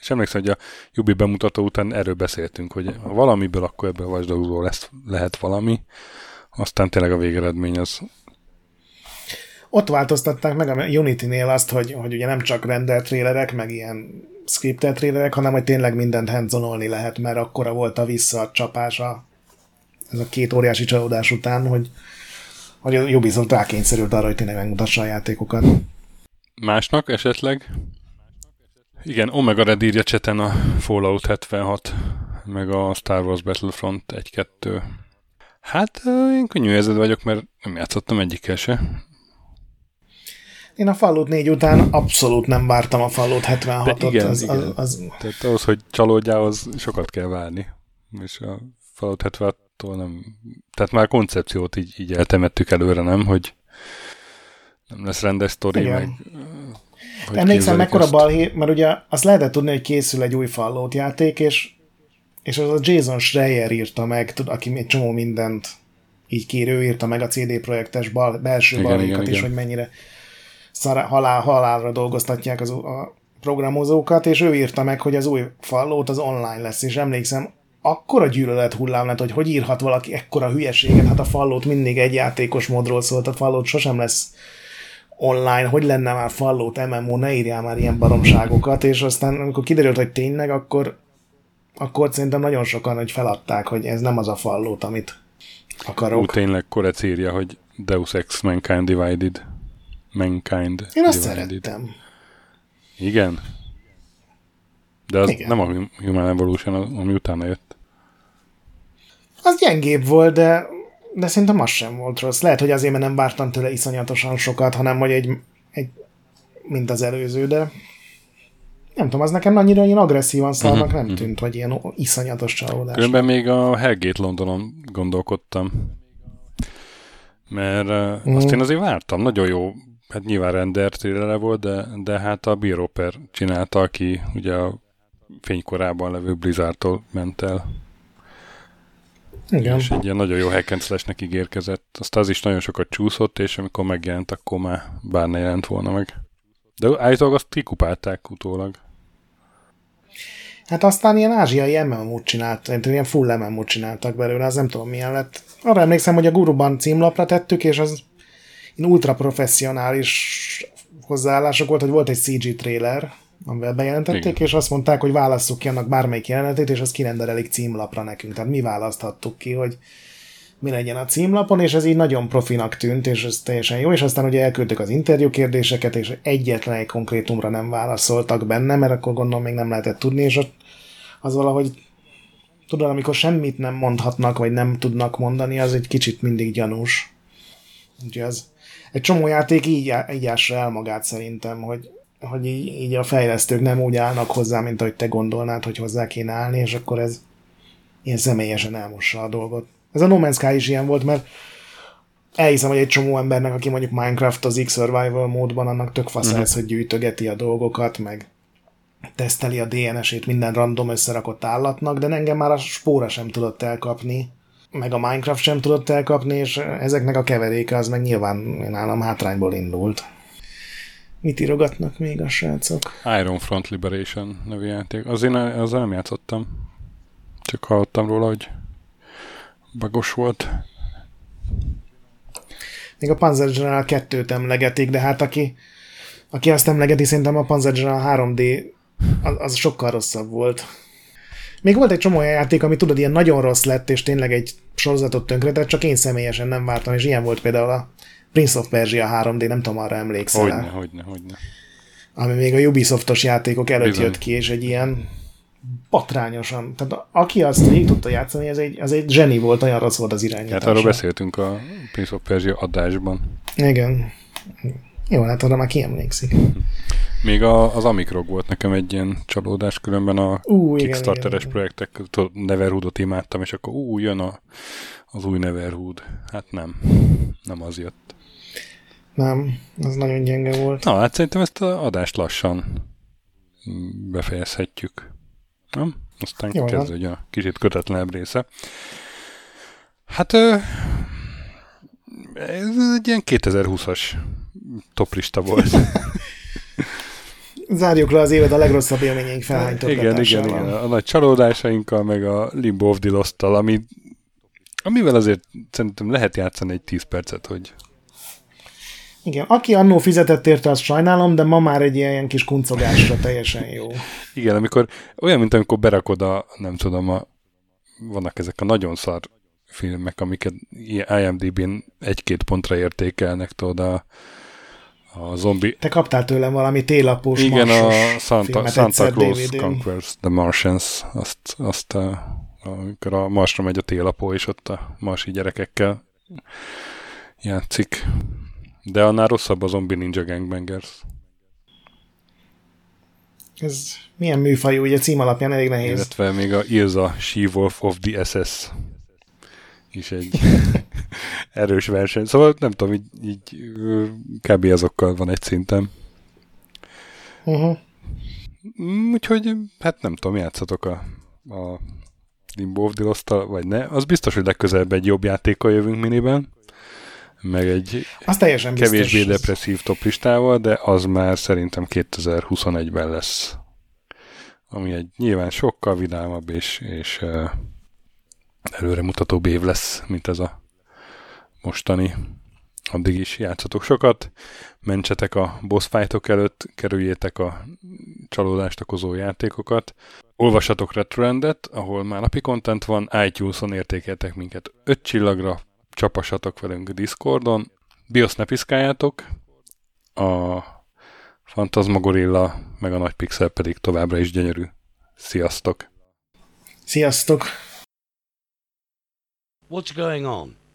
És emlékszem, hogy a Ubi bemutató után erről beszéltünk, hogy ha valamiből, akkor ebből a lesz, lehet valami. Aztán tényleg a végeredmény az ott változtatták meg a Unity-nél azt, hogy, hogy ugye nem csak render trélerek, meg ilyen scriptet trélerek, hanem hogy tényleg mindent hands lehet, mert akkora volt a visszacsapása ez a két óriási csalódás után, hogy, hogy a Ubisoft rákényszerült arra, hogy tényleg megmutassa a játékokat. Másnak esetleg? Igen, Omega Red írja cseten a Fallout 76, meg a Star Wars Battlefront 1-2. Hát én könnyű vagyok, mert nem játszottam egyikkel se. Én a Fallout 4 után abszolút nem vártam a Fallout 76-ot. De igen, az, igen. Az, az... Tehát ahhoz, hogy csalódjál, az sokat kell várni. És a Fallout 76 attól nem... Tehát már koncepciót így, így eltemettük előre, nem? Hogy nem lesz rendes sztori, Igen. meg... hogy Emlékszem, mekkora balhé, mert ugye azt lehetett tudni, hogy készül egy új Fallout játék, és, és az a Jason Schreier írta meg, tud, aki egy csomó mindent így kér, ő írta meg a CD projektes bal, belső Igen, balhékat igen, is, igen. hogy mennyire szar, halál, halálra dolgoztatják az, a programozókat, és ő írta meg, hogy az új Fallout az online lesz, és emlékszem, akkora gyűlölet hullám lett, hogy hogy írhat valaki ekkora hülyeséget, hát a Fallout mindig egy játékos módról szólt, a Fallout sosem lesz online, hogy lenne már Fallout MMO, ne írjál már ilyen baromságokat, és aztán amikor kiderült, hogy tényleg, akkor, akkor szerintem nagyon sokan hogy feladták, hogy ez nem az a Fallout, amit akarok. Ú, tényleg Korec írja, hogy Deus Ex Mankind Divided. Mankind Én azt Divided. szerettem. Igen? De az Igen. nem a Human Evolution, ami utána jött. Az gyengébb volt, de, de szerintem az sem volt rossz. Lehet, hogy azért, mert nem vártam tőle iszonyatosan sokat, hanem hogy egy, egy mint az előző, de nem tudom, az nekem annyira ilyen agresszívan szarnak nem tűnt, vagy ilyen iszonyatos csalódás. Különben még a Hellgate Londonon gondolkodtam. Mert Mm. azt én azért vártam, nagyon jó, hát nyilván render trailer volt, de, de hát a Biroper csinálta, aki ugye a fénykorában levő Blizzardtól ment el, Igen. és egy ilyen nagyon jó hack and slash-nek ígérkezett. Azt az is nagyon sokat csúszott, és amikor megjelent, akkor már bár ne jelent volna meg. De állítólag azt kikupálták utólag. Hát aztán ilyen ázsiai MMO-t csinált, ilyen full MMO-t csináltak belőle, az nem tudom milyen lett. Arra emlékszem, hogy a Guruban címlapra tettük, és az ultra professzionális hozzáállások volt, hogy volt egy CG trailer, amivel bejelentették, Igen. és azt mondták, hogy válasszuk ki annak bármelyik jelenetét, és az kirendelik címlapra nekünk. Tehát mi választhattuk ki, hogy mi legyen a címlapon, és ez így nagyon profinak tűnt, és ez teljesen jó, és aztán ugye elküldtük az interjú kérdéseket, és egyetlen egy konkrétumra nem válaszoltak benne, mert akkor gondolom még nem lehetett tudni, és ott az valahogy tudod, amikor semmit nem mondhatnak, vagy nem tudnak mondani, az egy kicsit mindig gyanús. Úgyhogy az egy csomó játék így, így ásra el magát szerintem, hogy, hogy így, így a fejlesztők nem úgy állnak hozzá, mint ahogy te gondolnád, hogy hozzá kéne állni, és akkor ez ilyen személyesen elmossa a dolgot. Ez a No Man's Sky is ilyen volt, mert elhiszem, hogy egy csomó embernek, aki mondjuk Minecraft az X-Survival módban, annak tök fasz ez, hogy gyűjtögeti a dolgokat, meg teszteli a DNS-ét minden random összerakott állatnak, de engem már a spóra sem tudott elkapni, meg a Minecraft sem tudott elkapni, és ezeknek a keveréke az meg nyilván nálam hátrányból indult. Mit írogatnak még a srácok? Iron Front Liberation nevű játék. Az én azzal nem játszottam. Csak hallottam róla, hogy bagos volt. Még a Panzer General 2-t emlegetik, de hát aki, aki azt emlegeti, szerintem a Panzer General 3D az, az sokkal rosszabb volt. Még volt egy csomó olyan játék, ami tudod, ilyen nagyon rossz lett, és tényleg egy sorozatot tönkretett, csak én személyesen nem vártam, és ilyen volt például a Prince of Persia 3D, nem tudom, arra emlékszel Hogyne, hogyne, hogyne. ami még a Ubisoftos játékok előtt Bizony. jött ki, és egy ilyen patrányosan, tehát aki azt végig tudta játszani, ez egy, ez egy zseni volt, olyan rossz volt az irányítás. Hát arról beszéltünk a Prince of Persia adásban. Igen. Jó, hát arra már ki emlékszik. Még a, az Amikrog volt nekem egy ilyen csalódás, különben a Ú, igen, Kickstarteres igen. projektek, tudod, Neverhoodot imádtam, és akkor ú, jön a, az új Neverhood. Hát nem, nem az jött. Nem, az nagyon gyenge volt. Na, hát szerintem ezt az adást lassan befejezhetjük. Nem? Aztán Jó, kezdődjön a kicsit kötetlenebb része. Hát ez egy ilyen 2020-as toplista volt. Zárjuk le az évet a legrosszabb élményeink igen, igen, felhánytogatásával. igen. A nagy csalódásainkkal, meg a Limbo of the Lost-tal, ami, amivel azért szerintem lehet játszani egy 10 percet, hogy Igen, aki annó fizetett érte, azt sajnálom, de ma már egy ilyen kis kuncogásra teljesen jó. Igen, amikor olyan, mint amikor berakod a, nem tudom, a, vannak ezek a nagyon szar filmek, amiket IMDb-n egy-két pontra értékelnek, tudod, a, a zombi... Te kaptál tőlem valami télapós Igen, a Santa, Santa Claus. Conquers the Martians, azt, azt a, amikor a Marsra megy a télapó, és ott a marsi gyerekekkel játszik. De annál rosszabb a Zombie Ninja Gangbangers. Ez milyen műfajú, ugye cím alapján elég nehéz. Illetve még a Ilza She-Wolf of the SS is egy erős verseny. Szóval nem tudom, így, így kb. azokkal van egy szinten. Uh-huh. Úgyhogy, hát nem tudom, játszatok a, a Limbo of the vagy ne. Az biztos, hogy legközelebb egy jobb játékkal jövünk miniben, meg egy az teljesen kevésbé biztos. depresszív toplistával, de az már szerintem 2021-ben lesz. Ami egy nyilván sokkal vidámabb és, és előremutatóbb év lesz, mint ez a mostani. Addig is játszatok sokat, mentsetek a boss fightok előtt, kerüljétek a csalódást okozó játékokat, olvassatok Retrorendet, ahol már napi content van, iTunes-on értékeltek minket 5 csillagra, csapassatok velünk Discordon, BIOS ne piszkáljátok, a Fantasmagorilla meg a Nagy Pixel pedig továbbra is gyönyörű. Sziasztok! Sziasztok! What's going on?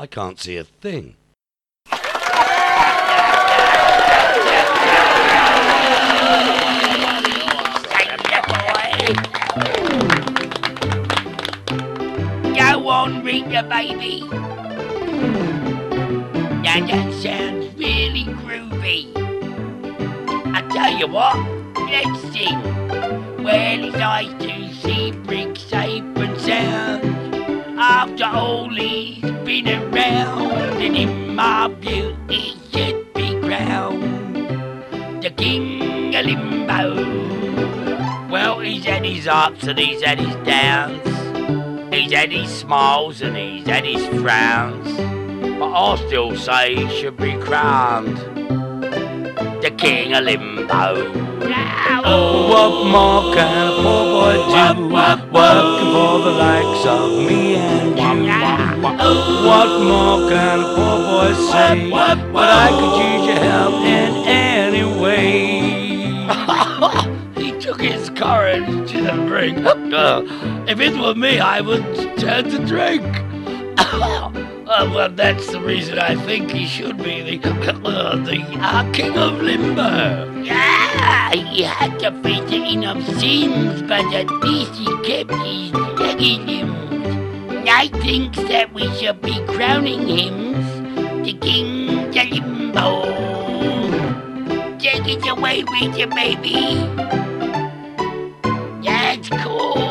I can't see a thing. Go on, Rita, baby. Now that sounds really groovy. I tell you what, let's sing. Well, it's nice to see bricks safe and sound. He's been around, and in my he should be crowned the king of limbo. Well, he's had his ups and he's had his downs. He's had his smiles and he's had his frowns. But I still say he should be crowned the king of limbo. Oh, what more can a poor boy do? Working for the likes of me and you. What more can a poor boy say? But I could use your help in any way. he took his courage to the brink. Uh, if it were me, I would turn to drink. Uh, well, that's the reason I think he should be the uh, the uh, king of limbo. Yeah, he had to face enough sins, but at least he kept his limbs. I think that we should be crowning him the king of limbo. Take it away, Rita, baby. That's cool.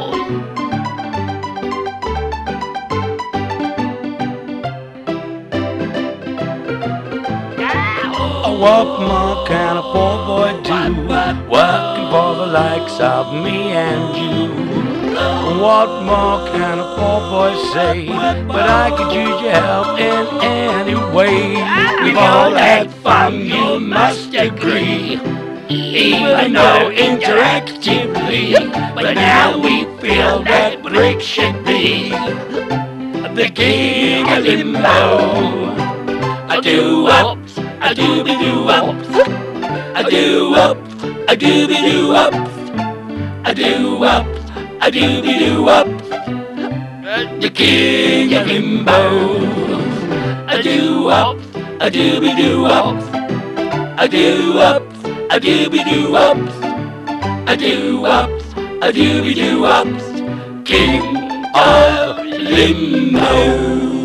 What more can a poor boy do? Working for the likes of me and you. What more can a poor boy say? But I could use your help in any way. We've all had fun, you must agree. Even though interactively, but now we feel that Brick should be the king of limbo. I do up a dooby doo up, a doo up, a dooby doo up, a doo up, a dooby doo up. The king of limbo, a doo up, a dooby doo up, a doo up, a dooby doo up, a doo up, a dooby doo up. King of limbo.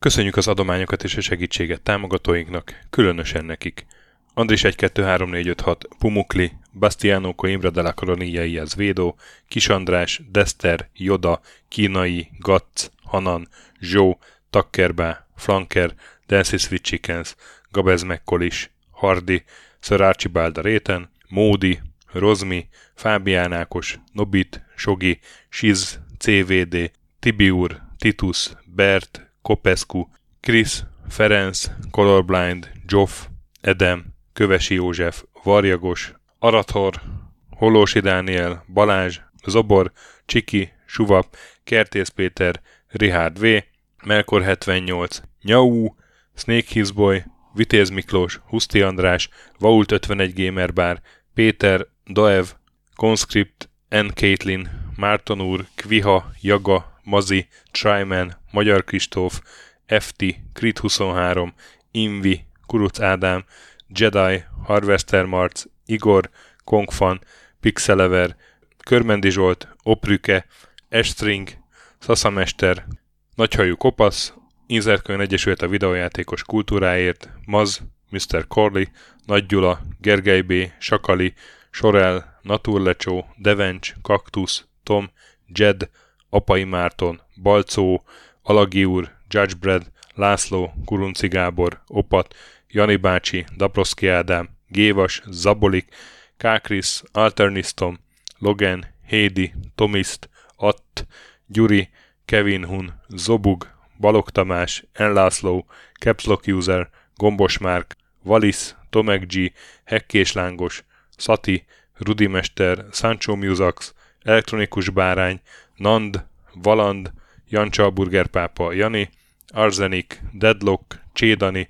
Köszönjük az adományokat és a segítséget támogatóinknak, különösen nekik. Andris 1 2 3 4 5 6 Pumukli, Bastiano Coimbra de la Coronia Védó, Kis András, Dester, Joda, Kínai, Gatz, Hanan, Zsó, Takkerbá, Flanker, Dancy Sweet Chickens, Gabez Mekkolis, Hardi, Sir Archibald Réten, Módi, Rozmi, Fábián Ákos, Nobit, Sogi, Siz, CVD, Tibiur, Titus, Bert, Kopescu, Krisz, Ferenc, Colorblind, Joff, Edem, Kövesi József, Varjagos, Arathor, Holósi Dániel, Balázs, Zobor, Csiki, Suvap, Kertész Péter, Rihárd V, Melkor 78, Nyau, Snake Hillsboy, Vitéz Miklós, Huszti András, Vault 51 Gamer Bar, Péter, Daev, Conscript, N. Caitlin, Márton úr, Kviha, Jaga, Mazi, Tryman, Magyar Kristóf, FT, Crit 23, Invi, Kuruc Ádám, Jedi, Harvester Marc, Igor, Kongfan, Pixelever, Körmendi Zsolt, Oprüke, Estring, Szaszamester, Nagyhajú Kopasz, Inzertkönyv Egyesület a videójátékos kultúráért, Maz, Mr. Corley, Nagy Gyula, Gergely B., Sakali, Sorel, Naturlecsó, Devencs, Kaktusz, Tom, Jed, Apai Márton, Balcó, Alagi úr, Judgebred, László, Kurunci Gábor, Opat, Jani bácsi, Daproszki Ádám, Gévas, Zabolik, Kákris, Alternisztom, Logan, Hédi, Tomiszt, Att, Gyuri, Kevin Hun, Zobug, Balog Tamás, Enlászló, Capslock User, Gombos Márk, Valisz, Tomek G, Hekkés Lángos, Szati, Rudimester, Sancho Musax, Elektronikus Bárány, Nand, Valand, Jancsa Burgerpápa, Jani, Arzenik, Deadlock, Csédani,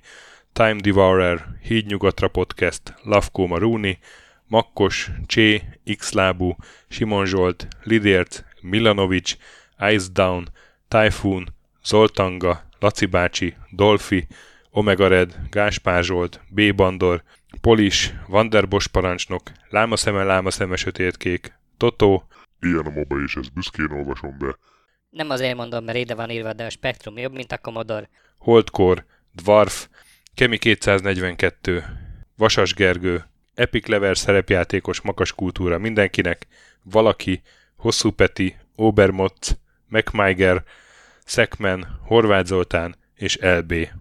Time Devourer, Hídnyugatra Podcast, Lavkó Maruni, Makkos, Csé, Xlábú, Simon Zsolt, Lidért, Milanovic, Ice Down, Typhoon, Zoltanga, Laci bácsi, Dolfi, Omega Red, Gáspár Zsolt, B. Bandor, Polis, Vanderbos parancsnok, Lámaszeme, Lámaszeme, Sötétkék, Totó, Ilyen a moba, és ezt büszkén olvasom be. Nem azért mondom, mert ide van írva, de a Spektrum jobb, mint a Commodore. Holdkor, Dwarf, Kemi 242, Vasas Gergő, Epic Lever szerepjátékos makas kultúra mindenkinek, Valaki, Hosszú Peti, Obermotz, MacMiger, Szekmen, Horváth Zoltán és LB.